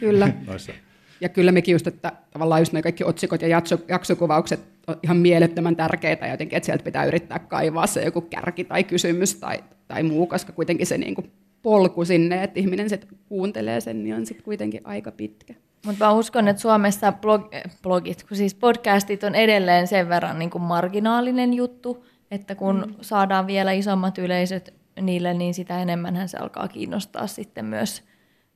Kyllä. noissa. Ja kyllä mekin just, että tavallaan just ne kaikki otsikot ja jakso, jaksokuvaukset on ihan mielettömän tärkeitä jotenkin, että sieltä pitää yrittää kaivaa se joku kärki tai kysymys tai, tai muu, koska kuitenkin se niin kuin polku sinne, että ihminen sit kuuntelee sen, niin on sitten kuitenkin aika pitkä. Mutta mä uskon, että Suomessa blog, blogit, kun siis podcastit on edelleen sen verran niin kuin marginaalinen juttu, että kun mm. saadaan vielä isommat yleisöt niille, niin sitä enemmän se alkaa kiinnostaa sitten myös,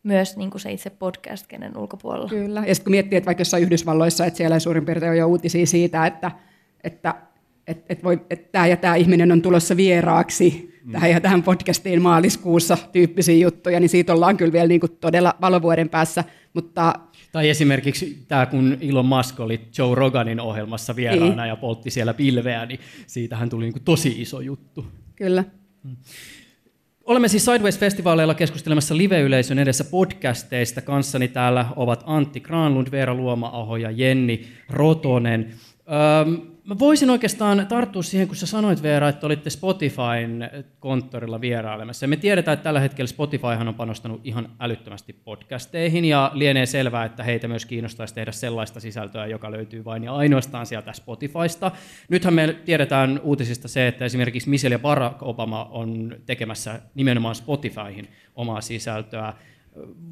myös niin kuin se itse podcast, kenen ulkopuolella. Kyllä, ja sitten kun miettii, että vaikka jossain Yhdysvalloissa, että siellä suurin piirtein on jo uutisia siitä, että, että että et voi, et tämä ja tämä ihminen on tulossa vieraaksi mm. tähän ja tähän podcastiin maaliskuussa tyyppisiä juttuja, niin siitä ollaan kyllä vielä niin kuin todella valovuoden päässä, mutta tai esimerkiksi tämä, kun Elon Musk oli Joe Roganin ohjelmassa vieraana niin. ja poltti siellä pilveä, niin siitähän tuli niin tosi iso juttu. Kyllä. Mm. Olemme siis Sideways-festivaaleilla keskustelemassa live-yleisön edessä podcasteista. Kanssani täällä ovat Antti Granlund, Veera Luoma-aho ja Jenni Rotonen. Öm, Mä voisin oikeastaan tarttua siihen, kun sä sanoit Veera, että olitte Spotifyn konttorilla vierailemassa. me tiedetään, että tällä hetkellä Spotifyhan on panostanut ihan älyttömästi podcasteihin, ja lienee selvää, että heitä myös kiinnostaisi tehdä sellaista sisältöä, joka löytyy vain ja ainoastaan sieltä Spotifysta. Nythän me tiedetään uutisista se, että esimerkiksi Michelle ja Barack Obama on tekemässä nimenomaan Spotifyhin omaa sisältöä.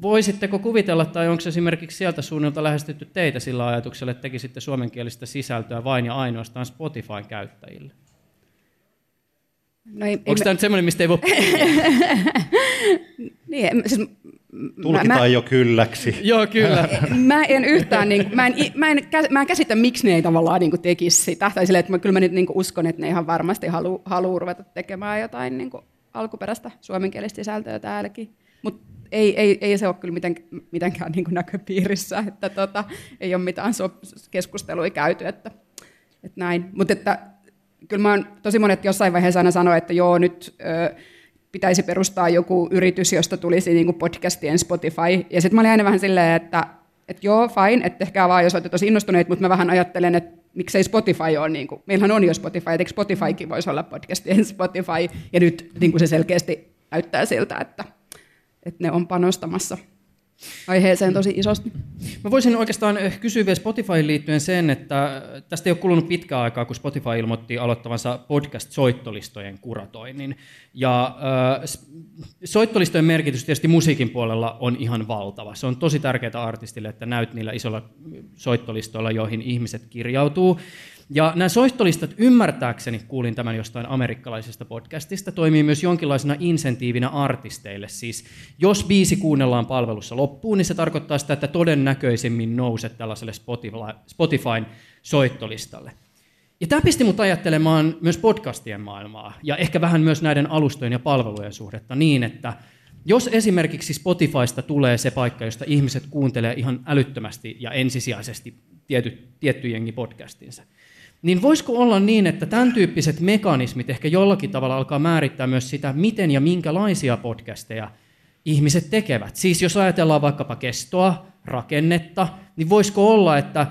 Voisitteko kuvitella, tai onko esimerkiksi sieltä suunnilta lähestytty teitä sillä ajatuksella, että tekisitte suomenkielistä sisältöä vain ja ainoastaan Spotifyn käyttäjille? No ei, Onko tämä me... nyt semmoinen, mistä ei voi niin, siis, Tulkitaan mä, jo kylläksi. Joo, kyllä. mä en yhtään, niin, mä, en, mä, en, mä en käsitä, miksi ne ei tavallaan niin tekisi sitä. Tai silleen, että mä, kyllä mä nyt niin uskon, että ne ihan varmasti haluaa halu ruveta tekemään jotain niin alkuperäistä suomenkielistä sisältöä täälläkin. Mutta ei, ei, ei se ole kyllä miten, mitenkään niin näköpiirissä, että tota, ei ole mitään so- keskustelua käyty, että, että näin. Mutta että kyllä mä oon, tosi monet jossain vaiheessa aina sanoi, että joo, nyt ö, pitäisi perustaa joku yritys, josta tulisi niin podcastien Spotify. Ja sitten mä olin aina vähän silleen, että, että joo, fine, että ehkä vaan jos olette tosi innostuneet, mutta mä vähän ajattelen, että miksei Spotify ole, niin kuin, meillähän on jo Spotify, että Spotifykin voisi olla podcastien Spotify, ja nyt niin kuin se selkeästi näyttää siltä, että että ne on panostamassa aiheeseen tosi isosti. Mä voisin oikeastaan eh, kysyä vielä Spotifyin liittyen sen, että tästä ei ole kulunut pitkää aikaa, kun Spotify ilmoitti aloittavansa podcast-soittolistojen kuratoinnin. Ja äh, soittolistojen merkitys tietysti musiikin puolella on ihan valtava. Se on tosi tärkeää artistille, että näyt niillä isolla soittolistoilla, joihin ihmiset kirjautuu. Ja nämä soittolistat ymmärtääkseni, kuulin tämän jostain amerikkalaisesta podcastista, toimii myös jonkinlaisena insentiivinä artisteille. Siis jos biisi kuunnellaan palvelussa loppuun, niin se tarkoittaa sitä, että todennäköisemmin nouset tällaiselle Spotifyn soittolistalle. Ja tämä pisti mut ajattelemaan myös podcastien maailmaa ja ehkä vähän myös näiden alustojen ja palvelujen suhdetta niin, että jos esimerkiksi Spotifysta tulee se paikka, josta ihmiset kuuntelee ihan älyttömästi ja ensisijaisesti tietty, tietty jengi podcastinsa, niin voisiko olla niin, että tämän tyyppiset mekanismit ehkä jollakin tavalla alkaa määrittää myös sitä, miten ja minkälaisia podcasteja ihmiset tekevät. Siis jos ajatellaan vaikkapa kestoa, rakennetta, niin voisiko olla, että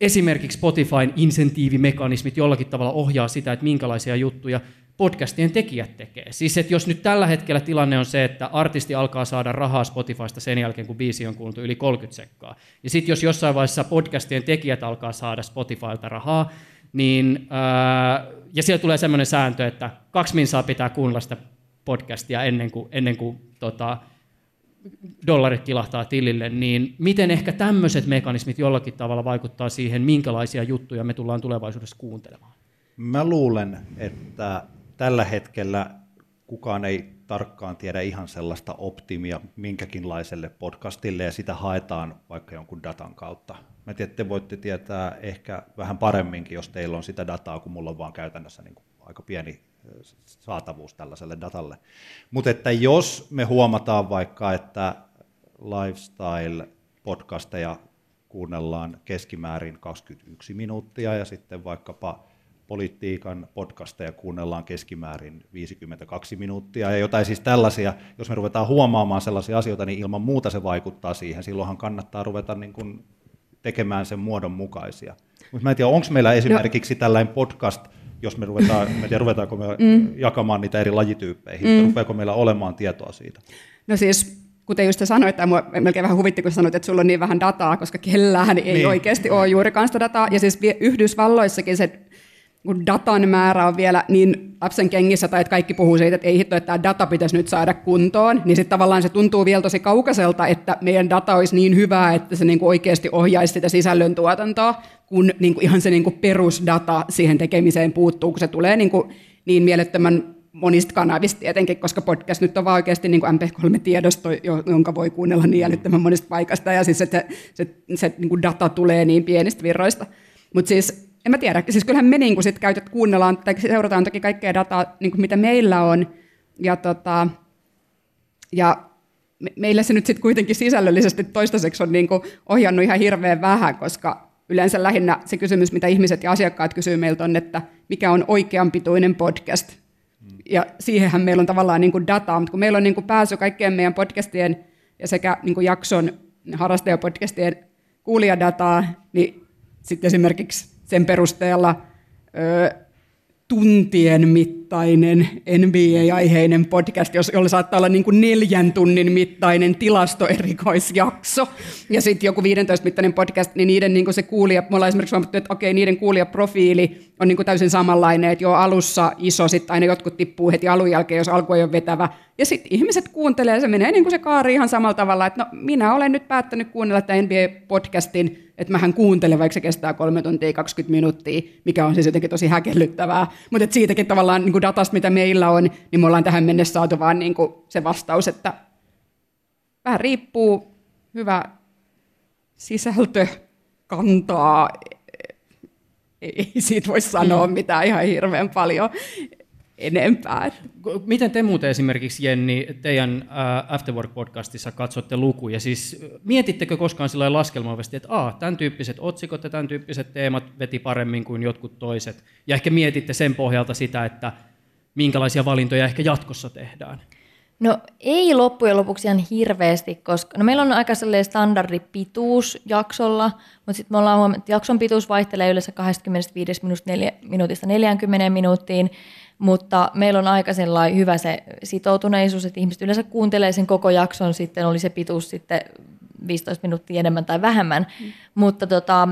esimerkiksi Spotifyn insentiivimekanismit jollakin tavalla ohjaa sitä, että minkälaisia juttuja podcastien tekijät tekee. Siis että jos nyt tällä hetkellä tilanne on se, että artisti alkaa saada rahaa Spotifysta sen jälkeen, kun biisi on kuultu yli 30 sekkaa, ja sitten jos jossain vaiheessa podcastien tekijät alkaa saada Spotifylta rahaa, niin, ää, ja siellä tulee sellainen sääntö, että kaksi minsaa pitää kuunnella sitä podcastia ennen kuin, ennen kuin tota, dollarit kilahtaa tilille, niin miten ehkä tämmöiset mekanismit jollakin tavalla vaikuttaa siihen, minkälaisia juttuja me tullaan tulevaisuudessa kuuntelemaan? Mä luulen, että tällä hetkellä kukaan ei tarkkaan tiedä ihan sellaista optimia minkäkinlaiselle podcastille, ja sitä haetaan vaikka jonkun datan kautta. Mä tiedän, te voitte tietää ehkä vähän paremminkin, jos teillä on sitä dataa, kun mulla on vaan käytännössä niin aika pieni saatavuus tällaiselle datalle. Mutta että jos me huomataan vaikka, että lifestyle-podcasteja kuunnellaan keskimäärin 21 minuuttia ja sitten vaikkapa politiikan podcasteja kuunnellaan keskimäärin 52 minuuttia ja jotain siis tällaisia, jos me ruvetaan huomaamaan sellaisia asioita, niin ilman muuta se vaikuttaa siihen. Silloinhan kannattaa ruveta niin kuin tekemään sen muodon mukaisia. Mutta mä en tiedä, onko meillä no. esimerkiksi no. tällainen podcast, jos me ruvetaan, mä en tiedä, ruvetaanko me mm. jakamaan niitä eri lajityyppeihin, mm. rupeako meillä olemaan tietoa siitä? No siis kuten just sanoit, tai mua melkein vähän huvitti, kun sanoit, että sulla on niin vähän dataa, koska kellään ei niin. oikeasti ole juurikaan sitä dataa. Ja siis Yhdysvalloissakin se kun datan määrä on vielä niin lapsen kengissä, tai että kaikki puhuu siitä, että ei hitto, että tämä data pitäisi nyt saada kuntoon, niin sitten tavallaan se tuntuu vielä tosi kaukaiselta, että meidän data olisi niin hyvää, että se niinku oikeasti ohjaisi sitä sisällöntuotantoa, kun niinku ihan se niinku perusdata siihen tekemiseen puuttuu, kun se tulee niinku niin mielettömän monista kanavista tietenkin, koska podcast nyt on vaan oikeasti niin kuin MP3-tiedosto, jonka voi kuunnella niin älyttömän monesta paikasta, ja siis se, se, se, se niin data tulee niin pienistä virroista. Mutta siis en mä tiedä, siis kyllähän me niin sit käytät, kuunnellaan tai seurataan toki kaikkea dataa, niin kuin mitä meillä on, ja, tota, ja me, meillä se nyt sitten kuitenkin sisällöllisesti toistaiseksi on niin kuin ohjannut ihan hirveän vähän, koska yleensä lähinnä se kysymys, mitä ihmiset ja asiakkaat kysyy meiltä on, että mikä on oikeanpituinen podcast. Ja siihenhän meillä on tavallaan niin kuin dataa, mutta kun meillä on niin kuin pääsy kaikkien meidän podcastien ja sekä niin kuin jakson harrastajapodcastien kuulijadataa, niin sitten esimerkiksi sen perusteella ö, tuntien mittainen NBA-aiheinen podcast, jolla saattaa olla niin kuin neljän tunnin mittainen tilastoerikoisjakso. Ja sitten joku 15 mittainen podcast, niin niiden niin kuin se kuulija, me ollaan esimerkiksi huomattu, että okei, niiden kuulijaprofiili on niin kuin täysin samanlainen, että jo alussa iso, sitten aina jotkut tippuu heti alun jälkeen, jos alku ei ole vetävä. Ja sitten ihmiset kuuntelee, se menee niin kuin se kaari ihan samalla tavalla, että no minä olen nyt päättänyt kuunnella tämän NBA-podcastin että mähän kuuntelen, vaikka se kestää 3 tuntia 20 minuuttia, mikä on siis jotenkin tosi häkellyttävää. Mutta siitäkin tavallaan niin kuin datasta, mitä meillä on, niin me ollaan tähän mennessä saatu vaan niin kuin se vastaus, että vähän riippuu hyvä sisältö kantaa ei siitä voi sanoa mm. mitään ihan hirveän paljon enempää. Miten te muuten esimerkiksi, Jenni, teidän Afterwork-podcastissa katsotte lukuja? Siis mietittekö koskaan sillä laskelmallisesti, että Aa, tämän tyyppiset otsikot ja tämän tyyppiset teemat veti paremmin kuin jotkut toiset? Ja ehkä mietitte sen pohjalta sitä, että minkälaisia valintoja ehkä jatkossa tehdään? No ei loppujen lopuksi ihan hirveästi, koska no meillä on aika sellainen standardipituus jaksolla, mutta sitten me ollaan huomannut, että jakson pituus vaihtelee yleensä 25 minuutista 40 minuuttiin, mutta meillä on aika hyvä se sitoutuneisuus, että ihmiset yleensä kuuntelee sen koko jakson, sitten oli se pituus sitten 15 minuuttia enemmän tai vähemmän. Mm. Mutta tota,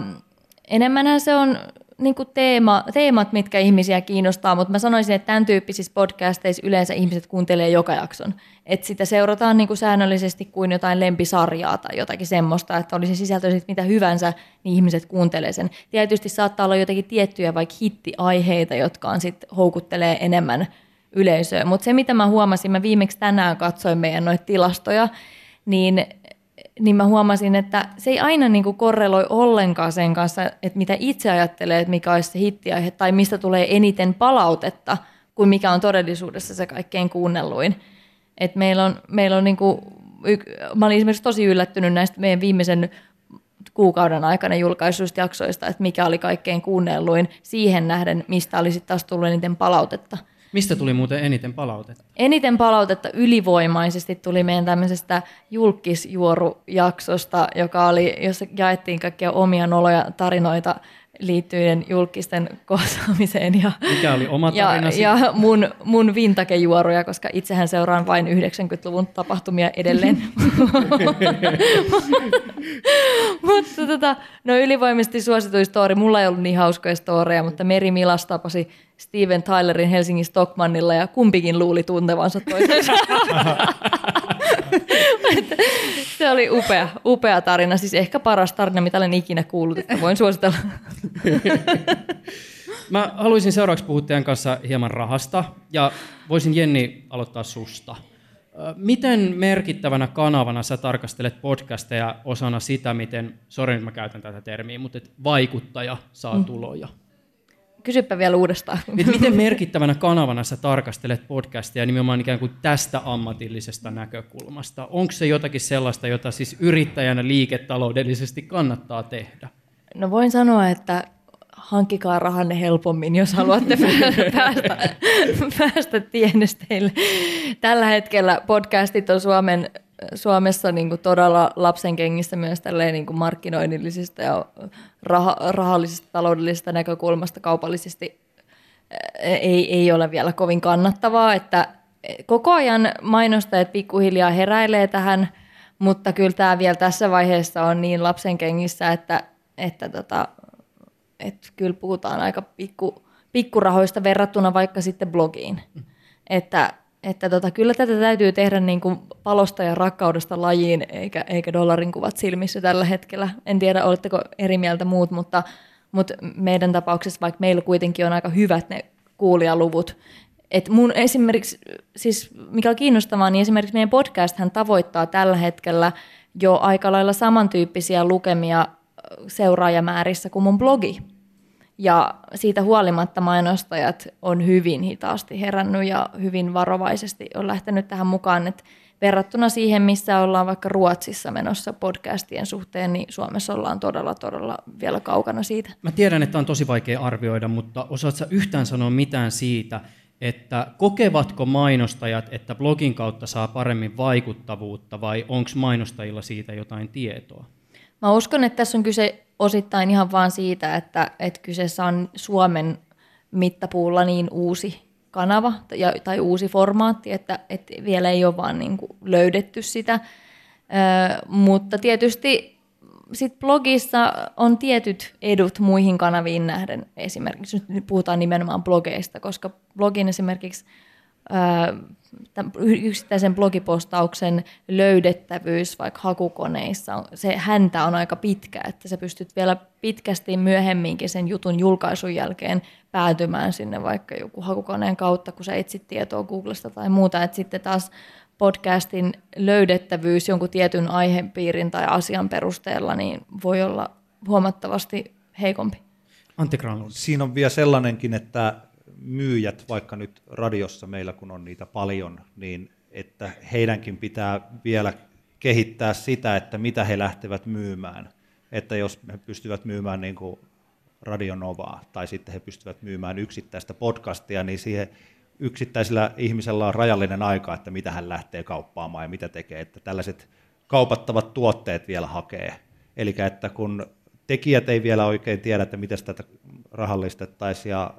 enemmänhän se on niin kuin teema, teemat, mitkä ihmisiä kiinnostaa, mutta mä sanoisin, että tämän tyyppisissä podcasteissa yleensä ihmiset kuuntelee joka jakson. Että sitä seurataan niin kuin säännöllisesti kuin jotain lempisarjaa tai jotakin semmoista, että olisi sisältö sitten mitä hyvänsä, niin ihmiset kuuntelee sen. Tietysti saattaa olla jotakin tiettyjä vaikka hittiaiheita, jotka on sit houkuttelee enemmän yleisöä. Mutta se, mitä mä huomasin, mä viimeksi tänään katsoin meidän noita tilastoja, niin niin mä huomasin, että se ei aina niin kuin korreloi ollenkaan sen kanssa, että mitä itse ajattelee, että mikä olisi se hittiaihe tai mistä tulee eniten palautetta, kuin mikä on todellisuudessa se kaikkein kuunnelluin. Et meillä on, meillä on niin kuin, mä olin esimerkiksi tosi yllättynyt näistä meidän viimeisen kuukauden aikana julkaisuista jaksoista, että mikä oli kaikkein kuunnelluin siihen nähden, mistä olisi taas tullut eniten palautetta. Mistä tuli muuten eniten palautetta? Eniten palautetta ylivoimaisesti tuli meidän tämmöisestä julkisjuorujaksosta, joka oli, jossa jaettiin kaikkia omia noloja tarinoita liittyen julkisten kohtaamiseen. Ja, Mikä oli oma tarinasi? Ja, ja mun, mun vintakejuoruja, koska itsehän seuraan vain 90-luvun tapahtumia edelleen. mutta tota, no ylivoimaisesti suosituin story. Mulla ei ollut niin hauskoja storeja, mutta Meri Milas tapasi Steven Tylerin Helsingin Stockmannilla ja kumpikin luuli tuntevansa toisensa. se oli upea, upea tarina, siis ehkä paras tarina, mitä olen ikinä kuullut, että voin suositella. Mä haluaisin seuraavaksi puhua teidän kanssa hieman rahasta ja voisin Jenni aloittaa susta. Miten merkittävänä kanavana sä tarkastelet podcasteja osana sitä, miten, sori mä käytän tätä termiä, mutta vaikuttaja saa mm. tuloja? Kysypä vielä uudestaan. Miten merkittävänä kanavana sä tarkastelet podcastia nimenomaan ikään kuin tästä ammatillisesta näkökulmasta? Onko se jotakin sellaista, jota siis yrittäjänä liiketaloudellisesti kannattaa tehdä? No voin sanoa, että hankkikaa rahanne helpommin, jos haluatte päästä, päästä tienesteille. Tällä hetkellä podcastit on Suomen, Suomessa niin kuin todella lapsen kengissä myös niin kuin markkinoinnillisista ja rah, rahallisesta taloudellisesta näkökulmasta kaupallisesti ei, ei ole vielä kovin kannattavaa, että koko ajan mainostajat pikkuhiljaa heräilee tähän, mutta kyllä tämä vielä tässä vaiheessa on niin lapsen kengissä, että, että tota, että kyllä puhutaan aika pikku, pikkurahoista verrattuna vaikka sitten blogiin. Että, että tota, kyllä tätä täytyy tehdä niin kuin palosta ja rakkaudesta lajiin, eikä, eikä dollarin kuvat silmissä tällä hetkellä. En tiedä, oletteko eri mieltä muut, mutta, mutta meidän tapauksessa, vaikka meillä kuitenkin on aika hyvät ne kuulijaluvut, et mun esimerkiksi, siis mikä on kiinnostavaa, niin esimerkiksi meidän podcast hän tavoittaa tällä hetkellä jo aika lailla samantyyppisiä lukemia seuraajamäärissä kuin mun blogi. Ja siitä huolimatta mainostajat on hyvin hitaasti herännyt ja hyvin varovaisesti on lähtenyt tähän mukaan, että verrattuna siihen, missä ollaan vaikka Ruotsissa menossa podcastien suhteen, niin Suomessa ollaan todella, todella vielä kaukana siitä. Mä tiedän, että on tosi vaikea arvioida, mutta osaatko yhtään sanoa mitään siitä, että kokevatko mainostajat, että blogin kautta saa paremmin vaikuttavuutta vai onko mainostajilla siitä jotain tietoa? Mä uskon, että tässä on kyse osittain ihan vaan siitä, että, että kyseessä on Suomen mittapuulla niin uusi kanava tai uusi formaatti, että, että vielä ei ole vaan niin kuin löydetty sitä. Ö, mutta tietysti sit blogissa on tietyt edut muihin kanaviin nähden. Esimerkiksi nyt puhutaan nimenomaan blogeista, koska blogin esimerkiksi yksittäisen blogipostauksen löydettävyys vaikka hakukoneissa, se häntä on aika pitkä, että sä pystyt vielä pitkästi myöhemminkin sen jutun julkaisun jälkeen päätymään sinne vaikka joku hakukoneen kautta, kun sä etsit tietoa Googlesta tai muuta, että sitten taas podcastin löydettävyys jonkun tietyn aihepiirin tai asian perusteella niin voi olla huomattavasti heikompi. Antti Siinä on vielä sellainenkin, että myyjät, vaikka nyt radiossa meillä kun on niitä paljon, niin että heidänkin pitää vielä kehittää sitä, että mitä he lähtevät myymään. Että jos he pystyvät myymään niin kuin Radionovaa tai sitten he pystyvät myymään yksittäistä podcastia, niin siihen yksittäisellä ihmisellä on rajallinen aika, että mitä hän lähtee kauppaamaan ja mitä tekee. Että tällaiset kaupattavat tuotteet vielä hakee. Eli että kun tekijät ei vielä oikein tiedä, että miten tätä rahallistettaisiin ja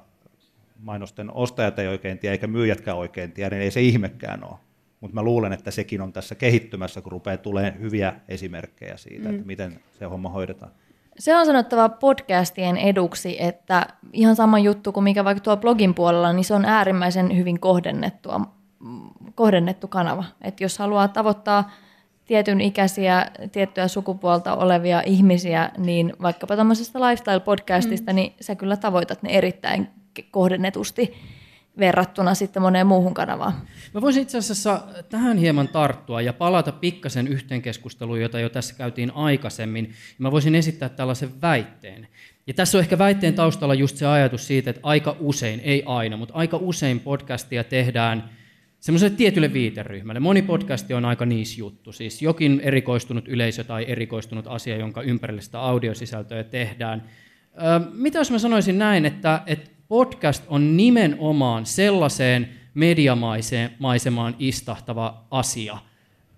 mainosten ostajat ei oikein tiedä, eikä myyjätkään oikein tiedä, niin ei se ihmekään ole. Mutta mä luulen, että sekin on tässä kehittymässä, kun rupeaa tulemaan hyviä esimerkkejä siitä, mm. että miten se homma hoidetaan. Se on sanottava podcastien eduksi, että ihan sama juttu kuin mikä vaikka tuolla blogin puolella, niin se on äärimmäisen hyvin kohdennettua, kohdennettu kanava. Että jos haluaa tavoittaa tietyn ikäisiä, tiettyä sukupuolta olevia ihmisiä, niin vaikkapa tämmöisestä lifestyle-podcastista, mm. niin sä kyllä tavoitat ne erittäin kohdennetusti verrattuna sitten moneen muuhun kanavaan. Mä voisin itse asiassa tähän hieman tarttua ja palata pikkasen yhteen keskusteluun, jota jo tässä käytiin aikaisemmin. Mä voisin esittää tällaisen väitteen. Ja tässä on ehkä väitteen taustalla just se ajatus siitä, että aika usein, ei aina, mutta aika usein podcastia tehdään semmoiselle tietylle viiteryhmälle. Moni podcasti on aika niis juttu, siis jokin erikoistunut yleisö tai erikoistunut asia, jonka ympärille sitä audiosisältöä tehdään. mitä jos mä sanoisin näin, että, että podcast on nimenomaan sellaiseen mediamaisemaan istahtava asia,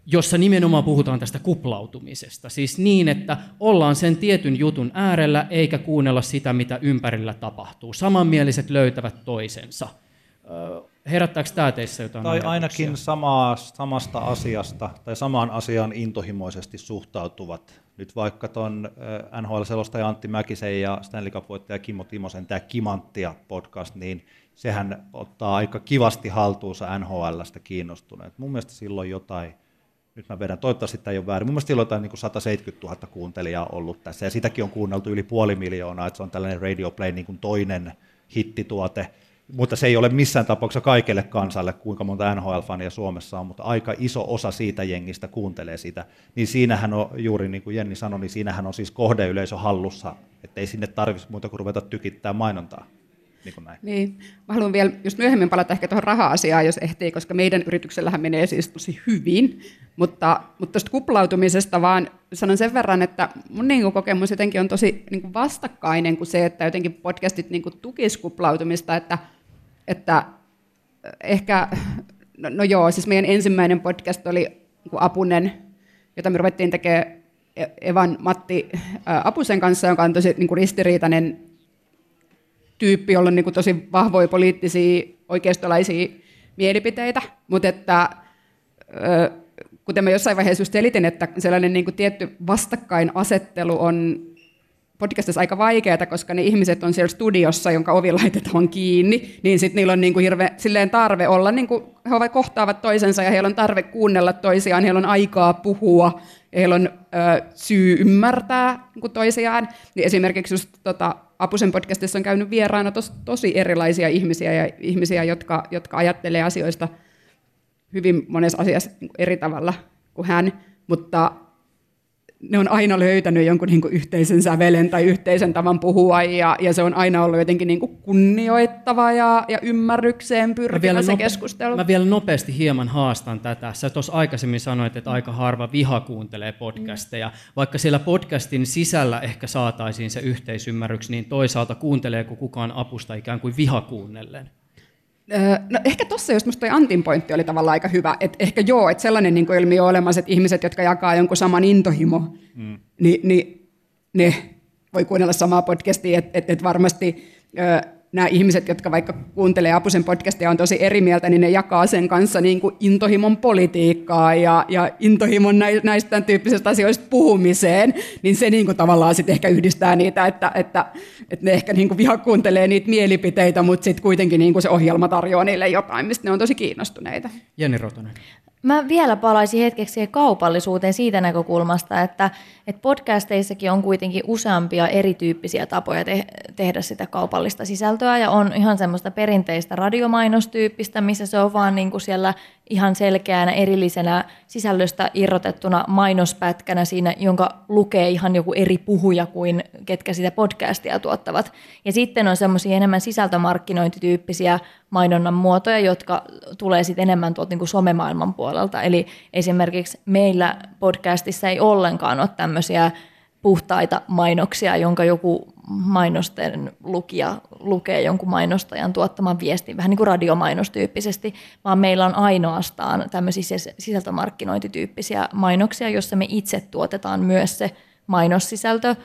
jossa nimenomaan puhutaan tästä kuplautumisesta. Siis niin, että ollaan sen tietyn jutun äärellä eikä kuunnella sitä, mitä ympärillä tapahtuu. Samanmieliset löytävät toisensa. Herättääkö tämä teissä jotain Tai ainakin samaa, samasta asiasta tai samaan asiaan intohimoisesti suhtautuvat. Nyt vaikka tuon NHL-selostaja Antti Mäkisen ja Stanley Cup-voittaja Kimmo Timosen tämä Kimanttia podcast, niin sehän ottaa aika kivasti haltuunsa NHLstä kiinnostuneet. Mun mielestä silloin jotain, nyt mä vedän, toivottavasti tämä ei ole väärin, mun mielestä silloin jotain niin 170 000 kuuntelijaa ollut tässä, ja sitäkin on kuunneltu yli puoli miljoonaa, että se on tällainen Radio Play niin kuin toinen hittituote, mutta se ei ole missään tapauksessa kaikelle kansalle, kuinka monta NHL-fania Suomessa on, mutta aika iso osa siitä jengistä kuuntelee sitä. Niin siinähän on, juuri niin kuin Jenni sanoi, niin siinähän on siis kohdeyleisö hallussa, että ei sinne tarvitsisi muuta kuin ruveta tykittää mainontaa. Niin kuin näin. Niin. Mä haluan vielä just myöhemmin palata ehkä tuohon raha-asiaan, jos ehtii, koska meidän yrityksellähän menee siis tosi hyvin. Mutta, mutta tuosta kuplautumisesta vaan sanon sen verran, että mun niin kokemus jotenkin on tosi niin kuin vastakkainen kuin se, että jotenkin podcastit niin kuin tukis kuplautumista, että, että ehkä, no, no joo, siis meidän ensimmäinen podcast oli niin Apunen, jota me ruvettiin tekemään E- Evan Matti Apusen kanssa, joka on tosi niin kuin ristiriitainen tyyppi, jolla on niin kuin tosi vahvoja poliittisia oikeistolaisia mielipiteitä, mutta että kuten mä jossain vaiheessa just selitin, että sellainen niin kuin tietty vastakkainasettelu on podcastissa aika vaikeaa, koska ne ihmiset on siellä studiossa, jonka ovi laitetaan kiinni, niin sitten niillä on niin kuin hirve, silleen tarve olla, niin kuin, he ovat kohtaavat toisensa ja heillä on tarve kuunnella toisiaan, heillä on aikaa puhua, heillä on ö, syy ymmärtää niin kuin toisiaan. Niin esimerkiksi just tota, Apusen podcastissa on käynyt vieraana tos, tosi erilaisia ihmisiä, ja ihmisiä jotka, jotka ajattelee asioista hyvin monessa asiassa eri tavalla kuin hän, mutta ne on aina löytänyt jonkun niin kuin yhteisen sävelen tai yhteisen tavan puhua, ja, ja se on aina ollut jotenkin niin kuin kunnioittava ja, ja ymmärrykseen pyrkivä se nope- keskustelu. Mä vielä nopeasti hieman haastan tätä. Sä tuossa aikaisemmin sanoit, että aika harva viha kuuntelee podcasteja. Mm. Vaikka siellä podcastin sisällä ehkä saataisiin se yhteisymmärryks, niin toisaalta kuunteleeko kukaan apusta ikään kuin viha kuunnellen? No ehkä tuossa just musta toi Antin pointti oli tavallaan aika hyvä, että ehkä joo, että sellainen niin ilmiö on olemassa, että ihmiset, jotka jakaa jonkun saman intohimo, mm. niin, niin ne voi kuunnella samaa podcastia, että et, et varmasti nämä ihmiset, jotka vaikka kuuntelee Apusen podcastia on tosi eri mieltä, niin ne jakaa sen kanssa niin kuin intohimon politiikkaa ja, ja intohimon näistä tämän tyyppisistä asioista puhumiseen, niin se niin kuin tavallaan sitten ehkä yhdistää niitä, että, että, että ne ehkä niin kuin viha kuuntelee niitä mielipiteitä, mutta sitten kuitenkin niin kuin se ohjelma tarjoaa niille jotain, mistä ne on tosi kiinnostuneita. Jenni Rotonen. Mä vielä palaisin hetkeksi kaupallisuuteen siitä näkökulmasta, että, että podcasteissakin on kuitenkin useampia erityyppisiä tapoja te- tehdä sitä kaupallista sisältöä ja on ihan semmoista perinteistä radiomainostyyppistä, missä se on vaan niin kuin siellä ihan selkeänä erillisenä sisällöstä irrotettuna mainospätkänä siinä, jonka lukee ihan joku eri puhuja kuin ketkä sitä podcastia tuottavat. Ja sitten on semmoisia enemmän sisältömarkkinointityyppisiä mainonnan muotoja, jotka tulee sitten enemmän tuolta niin somemaailman puolelta. Eli esimerkiksi meillä podcastissa ei ollenkaan ole tämmöisiä puhtaita mainoksia, jonka joku mainosten lukija lukee jonkun mainostajan tuottaman viestin, vähän niin kuin radiomainostyyppisesti, vaan meillä on ainoastaan tämmöisiä sisältömarkkinointityyppisiä mainoksia, jossa me itse tuotetaan myös se mainossisältö.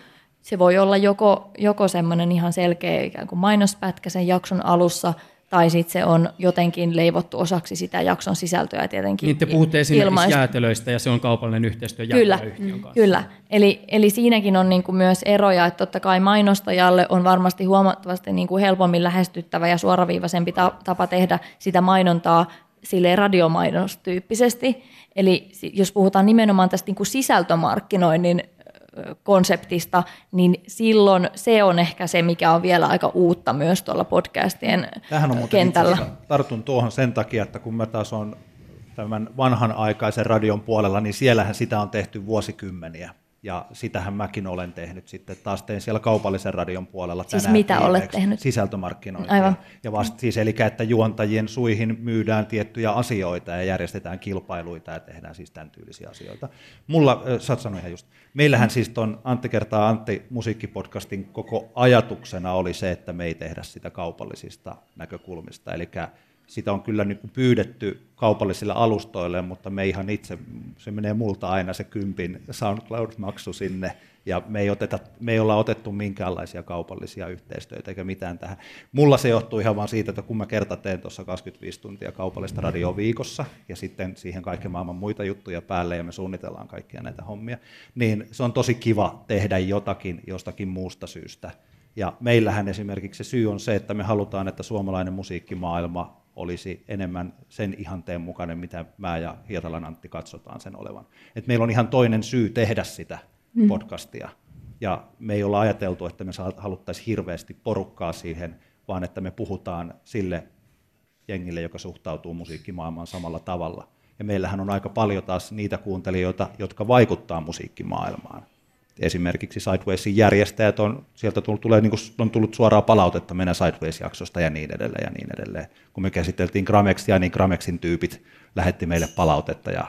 Se voi olla joko, joko semmoinen ihan selkeä ikään kuin mainospätkä sen jakson alussa – tai sitten se on jotenkin leivottu osaksi sitä jakson sisältöä tietenkin. Niin te puhutte esimerkiksi ilmaista. jäätelöistä ja se on kaupallinen yhteistyö kyllä, kanssa. Kyllä, eli, eli siinäkin on niin kuin myös eroja, että totta kai mainostajalle on varmasti huomattavasti niin kuin helpommin lähestyttävä ja suoraviivaisempi tapa tehdä sitä mainontaa sille radiomainostyyppisesti. Eli jos puhutaan nimenomaan tästä niin kuin sisältömarkkinoinnin konseptista, niin silloin se on ehkä se, mikä on vielä aika uutta myös tuolla podcastien Tähän on kentällä. Tartun tuohon sen takia, että kun mä taas on tämän vanhan aikaisen radion puolella, niin siellähän sitä on tehty vuosikymmeniä. Ja sitähän mäkin olen tehnyt sitten. Taas tein siellä kaupallisen radion puolella siis tänään mitä olet tehnyt? Sisältömarkkinointia. Aivan. Ja vast, siis, eli että juontajien suihin myydään tiettyjä asioita ja järjestetään kilpailuita ja tehdään siis tämän tyylisiä asioita. Mulla, sä oot ihan just, meillähän siis tuon Antti kertaa Antti musiikkipodcastin koko ajatuksena oli se, että me ei tehdä sitä kaupallisista näkökulmista. Eli sitä on kyllä niin pyydetty kaupallisille alustoille, mutta me ihan itse, se menee multa aina se kympin SoundCloud-maksu sinne, ja me ei, oteta, me ei olla otettu minkäänlaisia kaupallisia yhteistyötä eikä mitään tähän. Mulla se johtuu ihan vaan siitä, että kun mä kerta teen tuossa 25 tuntia kaupallista radioa viikossa, ja sitten siihen kaiken maailman muita juttuja päälle, ja me suunnitellaan kaikkia näitä hommia, niin se on tosi kiva tehdä jotakin jostakin muusta syystä. Ja meillähän esimerkiksi se syy on se, että me halutaan, että suomalainen musiikkimaailma olisi enemmän sen ihanteen mukainen, mitä mä ja Hietalan Antti katsotaan sen olevan. Et meillä on ihan toinen syy tehdä sitä mm. podcastia. Ja me ei olla ajateltu, että me haluttaisiin hirveästi porukkaa siihen, vaan että me puhutaan sille jengille, joka suhtautuu musiikkimaailmaan samalla tavalla. Ja meillähän on aika paljon taas niitä kuuntelijoita, jotka vaikuttaa musiikkimaailmaan. Esimerkiksi Sidewaysin järjestäjät on, sieltä tullut, tulee, niin kuin, on tullut suoraa palautetta meidän Sideways-jaksosta ja niin edelleen ja niin edelleen. Kun me käsiteltiin Gramexia, niin Gramexin tyypit lähetti meille palautetta ja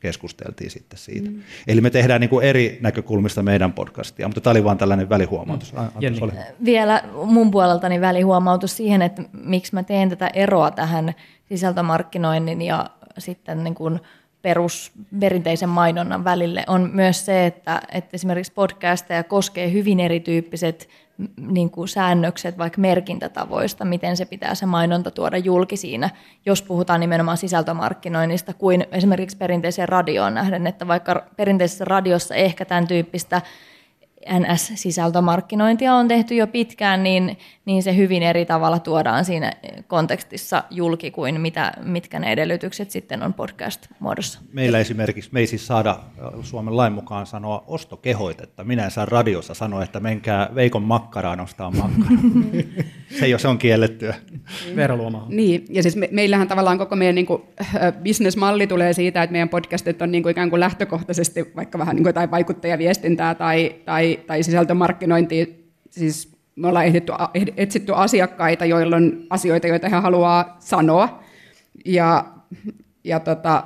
keskusteltiin sitten siitä. Mm. Eli me tehdään niin kuin eri näkökulmista meidän podcastia, mutta tämä oli vain tällainen välihuomautus. Mm. Jenni. Oli. Vielä mun puoleltani välihuomautus siihen, että miksi mä teen tätä eroa tähän sisältömarkkinoinnin ja sitten niin kuin perus perinteisen mainonnan välille on myös se, että, että esimerkiksi podcasteja koskee hyvin erityyppiset niin kuin säännökset vaikka merkintätavoista, miten se pitää se mainonta tuoda julki siinä, jos puhutaan nimenomaan sisältömarkkinoinnista, kuin esimerkiksi perinteiseen radioon nähden, että vaikka perinteisessä radiossa ehkä tämän tyyppistä NS-sisältömarkkinointia on tehty jo pitkään, niin, niin se hyvin eri tavalla tuodaan siinä kontekstissa julki kuin mitä, mitkä ne edellytykset sitten on podcast-muodossa. Meillä esimerkiksi me ei siis saada Suomen lain mukaan sanoa ostokehoitetta. Minä en saa radiossa sanoa, että menkää Veikon makkaraan ostaa makkaraa. se ei ole, se on kiellettyä. Veera Luoma. Niin, ja siis me, meillähän tavallaan koko meidän niin kuin, äh, bisnesmalli tulee siitä, että meidän podcastit on niin kuin, ikään kuin lähtökohtaisesti vaikka vähän niin kuin jotain vaikuttajaviestintää tai, tai, tai sisältömarkkinointia. Siis me ollaan ehditty, etsitty asiakkaita, joilla on asioita, joita he haluaa sanoa. Ja, ja tota,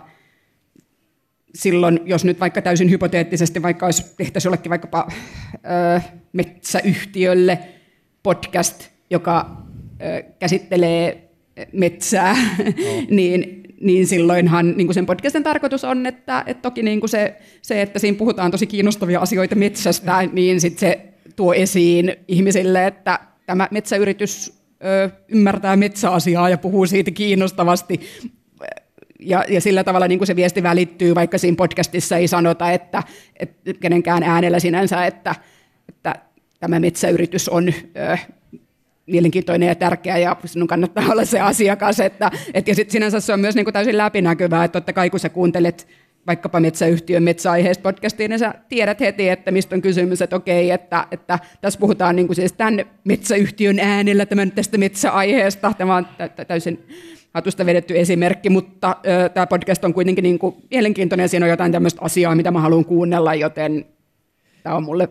silloin, jos nyt vaikka täysin hypoteettisesti, vaikka olisi tehtäisiin jollekin vaikkapa ö, metsäyhtiölle podcast, joka käsittelee metsää, no. niin, niin silloinhan niin kuin sen podcastin tarkoitus on, että, että toki niin kuin se, se, että siinä puhutaan tosi kiinnostavia asioita metsästä, niin sit se tuo esiin ihmisille, että tämä metsäyritys ö, ymmärtää metsäasiaa ja puhuu siitä kiinnostavasti. Ja, ja sillä tavalla niin kuin se viesti välittyy, vaikka siinä podcastissa ei sanota, että, että kenenkään äänellä sinänsä, että, että tämä metsäyritys on ö, mielenkiintoinen ja tärkeä ja sinun kannattaa olla se asiakas. Että, et, ja sitten sinänsä se on myös niin kuin täysin läpinäkyvää, että totta kai kun sä kuuntelet vaikkapa metsäyhtiön metsäaiheesta podcastiin, niin sä tiedät heti, että mistä on kysymys, että okei, että, että tässä puhutaan niin kuin siis tämän metsäyhtiön äänellä tämän tästä metsäaiheesta. Tämä on täysin hatusta vedetty esimerkki, mutta ö, tämä podcast on kuitenkin niin kuin mielenkiintoinen ja siinä on jotain tämmöistä asiaa, mitä mä haluan kuunnella, joten tämä on mulle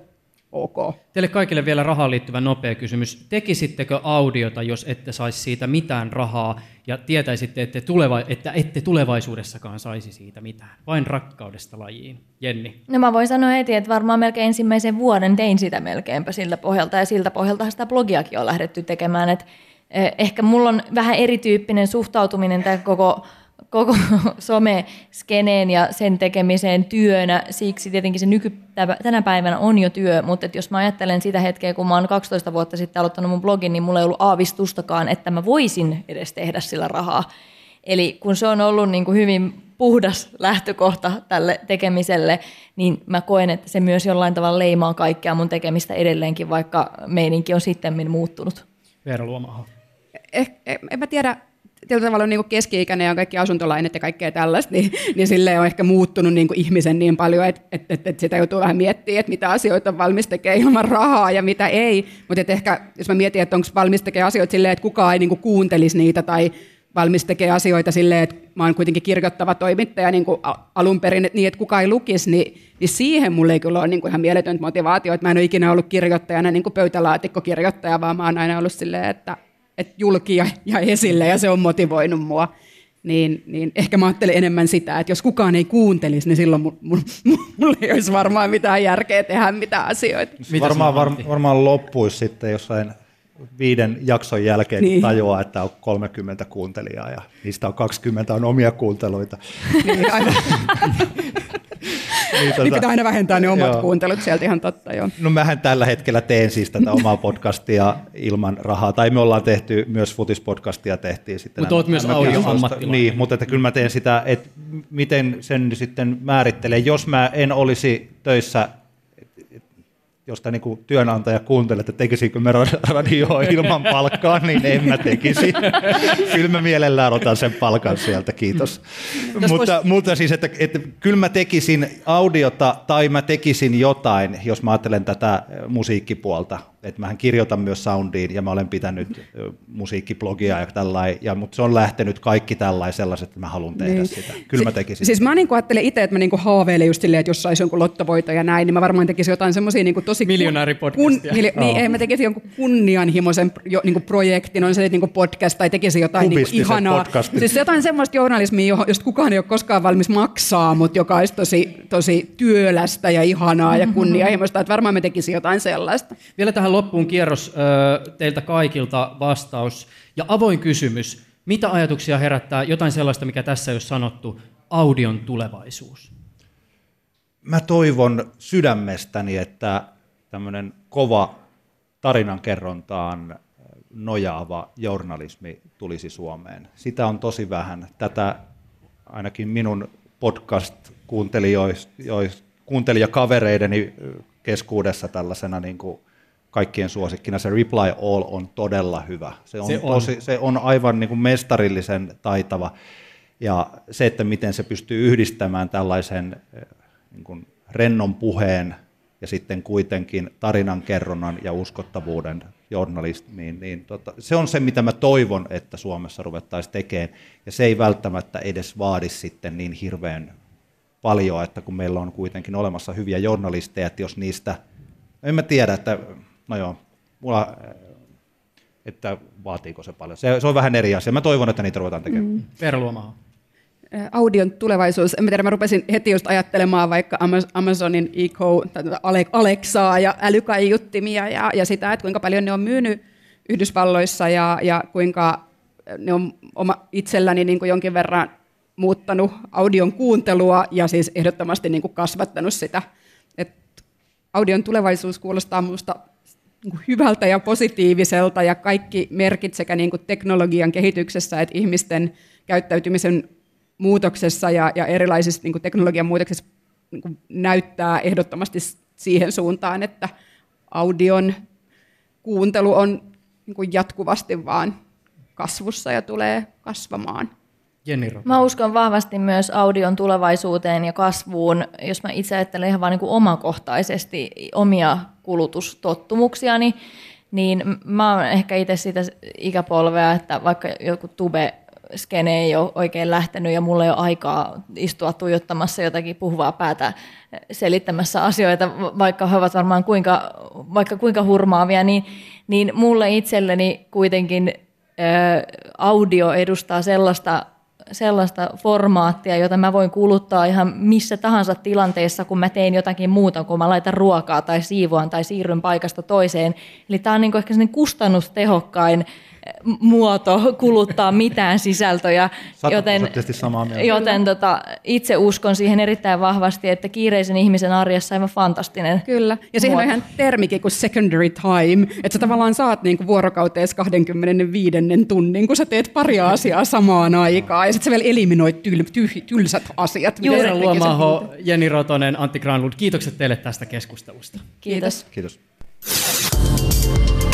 ok. Teille kaikille vielä rahaan liittyvä nopea kysymys. Tekisittekö audiota, jos ette saisi siitä mitään rahaa ja tietäisitte, että, tuleva, että ette tulevaisuudessakaan saisi siitä mitään? Vain rakkaudesta lajiin. Jenni. No mä voin sanoa heti, että varmaan melkein ensimmäisen vuoden tein sitä melkeinpä siltä pohjalta ja siltä pohjalta sitä blogiakin on lähdetty tekemään. Että eh, ehkä mulla on vähän erityyppinen suhtautuminen tämän koko koko some-skeneen ja sen tekemiseen työnä. Siksi tietenkin se nyky, tänä päivänä on jo työ, mutta että jos mä ajattelen sitä hetkeä, kun mä oon 12 vuotta sitten aloittanut mun blogin, niin mulla ei ollut aavistustakaan, että mä voisin edes tehdä sillä rahaa. Eli kun se on ollut niin kuin hyvin puhdas lähtökohta tälle tekemiselle, niin mä koen, että se myös jollain tavalla leimaa kaikkea mun tekemistä edelleenkin, vaikka meininki on sitten muuttunut. Veera Luomaho. Eh, eh, en mä tiedä, tietyllä tavalla niin keski-ikäinen ja kaikki asuntolainat ja kaikkea tällaista, niin, niin sille on ehkä muuttunut niin ihmisen niin paljon, että, että, että, että sitä joutuu vähän miettimään, että mitä asioita on valmis tekemään ilman rahaa ja mitä ei. Mutta ehkä jos mä mietin, että onko valmis tekemään asioita silleen, että kukaan ei niin kuuntelisi niitä tai valmis tekemään asioita silleen, että mä oon kuitenkin kirjoittava toimittaja niin kuin alun perin, niin, että kukaan ei lukisi, niin, niin siihen mulle ei kyllä ole niin kuin ihan mieletöntä motivaatio, että mä en ole ikinä ollut kirjoittajana niin kuin pöytälaatikkokirjoittaja, vaan mä oon aina ollut silleen, että että julki ja, ja esille ja se on motivoinut mua. Niin, niin ehkä mä ajattelen enemmän sitä, että jos kukaan ei kuuntelisi, niin silloin mulla mul, ei olisi varmaan mitään järkeä tehdä mitään asioita. Mitä varmaan, var, varmaan loppuisi sitten jossain viiden jakson jälkeen, niin. tajuaa, että on 30 kuuntelijaa ja niistä on 20 on omia kuunteluita. Niin, aivan. niin, tota, niin pitää aina vähentää ne omat joo. kuuntelut sieltä ihan totta, joo. No mähän tällä hetkellä teen siis tätä omaa podcastia ilman rahaa, tai me ollaan tehty myös futispodcastia tehtiin sitten. Mutta olet myös audioammattilainen. Niin, mutta että kyllä mä teen sitä, että miten sen sitten määrittelee, jos mä en olisi töissä josta niin kuin työnantaja kuuntelee, että tekisinkö me radioa ilman palkkaa, niin en mä tekisi. kyllä mä mielellään otan sen palkan sieltä, kiitos. mutta, vois... mutta siis, että, että kyllä mä tekisin audiota tai mä tekisin jotain, jos mä ajattelen tätä musiikkipuolta, että mähän kirjoitan myös soundiin ja mä olen pitänyt musiikkiblogia ja tällainen, ja, mutta se on lähtenyt kaikki tällainen sellaiset, että mä haluan tehdä Niin. sitä. Kyllä mä tekisin. Siis mä niinku ajattelen itse, että mä niinku haaveilen just silleen, että jos saisi jonkun lottovoito ja näin, niin mä varmaan tekisin jotain semmoisia niinku tosi... Miljonääripodcastia. mili- niin, ei, mä tekisin jonkun kunnianhimoisen jo, niinku projektin, on se niinku podcast tai tekisin jotain niinku ihanaa. podcastin. Siis jotain semmoista journalismia, johon- josta kukaan ei ole koskaan valmis maksaa, mutta joka olisi tosi, tosi työlästä ja ihanaa ja kunnianhimoista. Että varmaan mä tekisin jotain sellaista. Vielä tähän loppuun kierros teiltä kaikilta vastaus ja avoin kysymys. Mitä ajatuksia herättää jotain sellaista, mikä tässä ei ole sanottu, audion tulevaisuus? Mä toivon sydämestäni, että tämmöinen kova tarinankerrontaan nojaava journalismi tulisi Suomeen. Sitä on tosi vähän. Tätä ainakin minun podcast-kuuntelijakavereideni keskuudessa tällaisena niin kuin kaikkien suosikkina. Se Reply All on todella hyvä. Se on, Se on. Tosi, se on aivan niin kuin mestarillisen taitava. Ja se, että miten se pystyy yhdistämään tällaisen eh, niin kuin rennon puheen ja sitten kuitenkin tarinankerronnan ja uskottavuuden journalismiin, niin tota, se on se, mitä mä toivon, että Suomessa ruvettaisiin tekemään. Ja se ei välttämättä edes vaadi sitten niin hirveän paljon, että kun meillä on kuitenkin olemassa hyviä journalisteja, että jos niistä, en mä tiedä, että no joo, mulla, eh, että vaatiiko se paljon. Se, se on vähän eri asia. Mä toivon, että niitä ruvetaan tekemään. Mm. Veera Luomaho. Ä, Audion tulevaisuus. En mä tiedä, mä rupesin heti just ajattelemaan vaikka Ama- Amazonin Eco, tai tuota Ale- Alexaa ja älykaiuttimia ja, ja sitä, että kuinka paljon ne on myynyt Yhdysvalloissa ja, ja kuinka ne on oma itselläni niin kuin jonkin verran muuttanut audion kuuntelua ja siis ehdottomasti niin kuin kasvattanut sitä. Et audion tulevaisuus kuulostaa minusta niin kuin hyvältä ja positiiviselta ja kaikki merkit sekä niin kuin teknologian kehityksessä että ihmisten käyttäytymisen muutoksessa ja, ja erilaisissa niin kuin teknologian muutoksissa niin kuin näyttää ehdottomasti siihen suuntaan, että audion kuuntelu on niin kuin jatkuvasti vaan kasvussa ja tulee kasvamaan. Jenni. Mä uskon vahvasti myös audion tulevaisuuteen ja kasvuun, jos mä itse ajattelen ihan vaan niin kuin omakohtaisesti omia kulutustottumuksiani, niin mä oon ehkä itse sitä ikäpolvea, että vaikka joku tube skene ei ole oikein lähtenyt ja mulla ei ole aikaa istua tuijottamassa jotakin puhuvaa päätä selittämässä asioita, vaikka he ovat varmaan kuinka, vaikka kuinka hurmaavia, niin, niin mulle itselleni kuitenkin ää, audio edustaa sellaista sellaista formaattia, jota mä voin kuluttaa ihan missä tahansa tilanteessa, kun mä teen jotakin muuta, kun mä laitan ruokaa tai siivoan tai siirryn paikasta toiseen. Eli tämä on niinku ehkä kustannustehokkain eh, muoto kuluttaa mitään sisältöjä, joten, samaa mieltä. joten tota, itse uskon siihen erittäin vahvasti, että kiireisen ihmisen arjessa aivan fantastinen. Kyllä. Ja siihen on muoto. ihan termikin kuin secondary time, että sä tavallaan saat niinku vuorokauteessa 25. tunnin, kun sä teet pari asiaa samaan aikaan, ja sitten sä vielä eliminoit tyl, tyh, tylsät asiat. tekisit Luomaho. Jenni Rotonen, Antti Granlund, kiitokset teille tästä keskustelusta. Kiitos. Kiitos.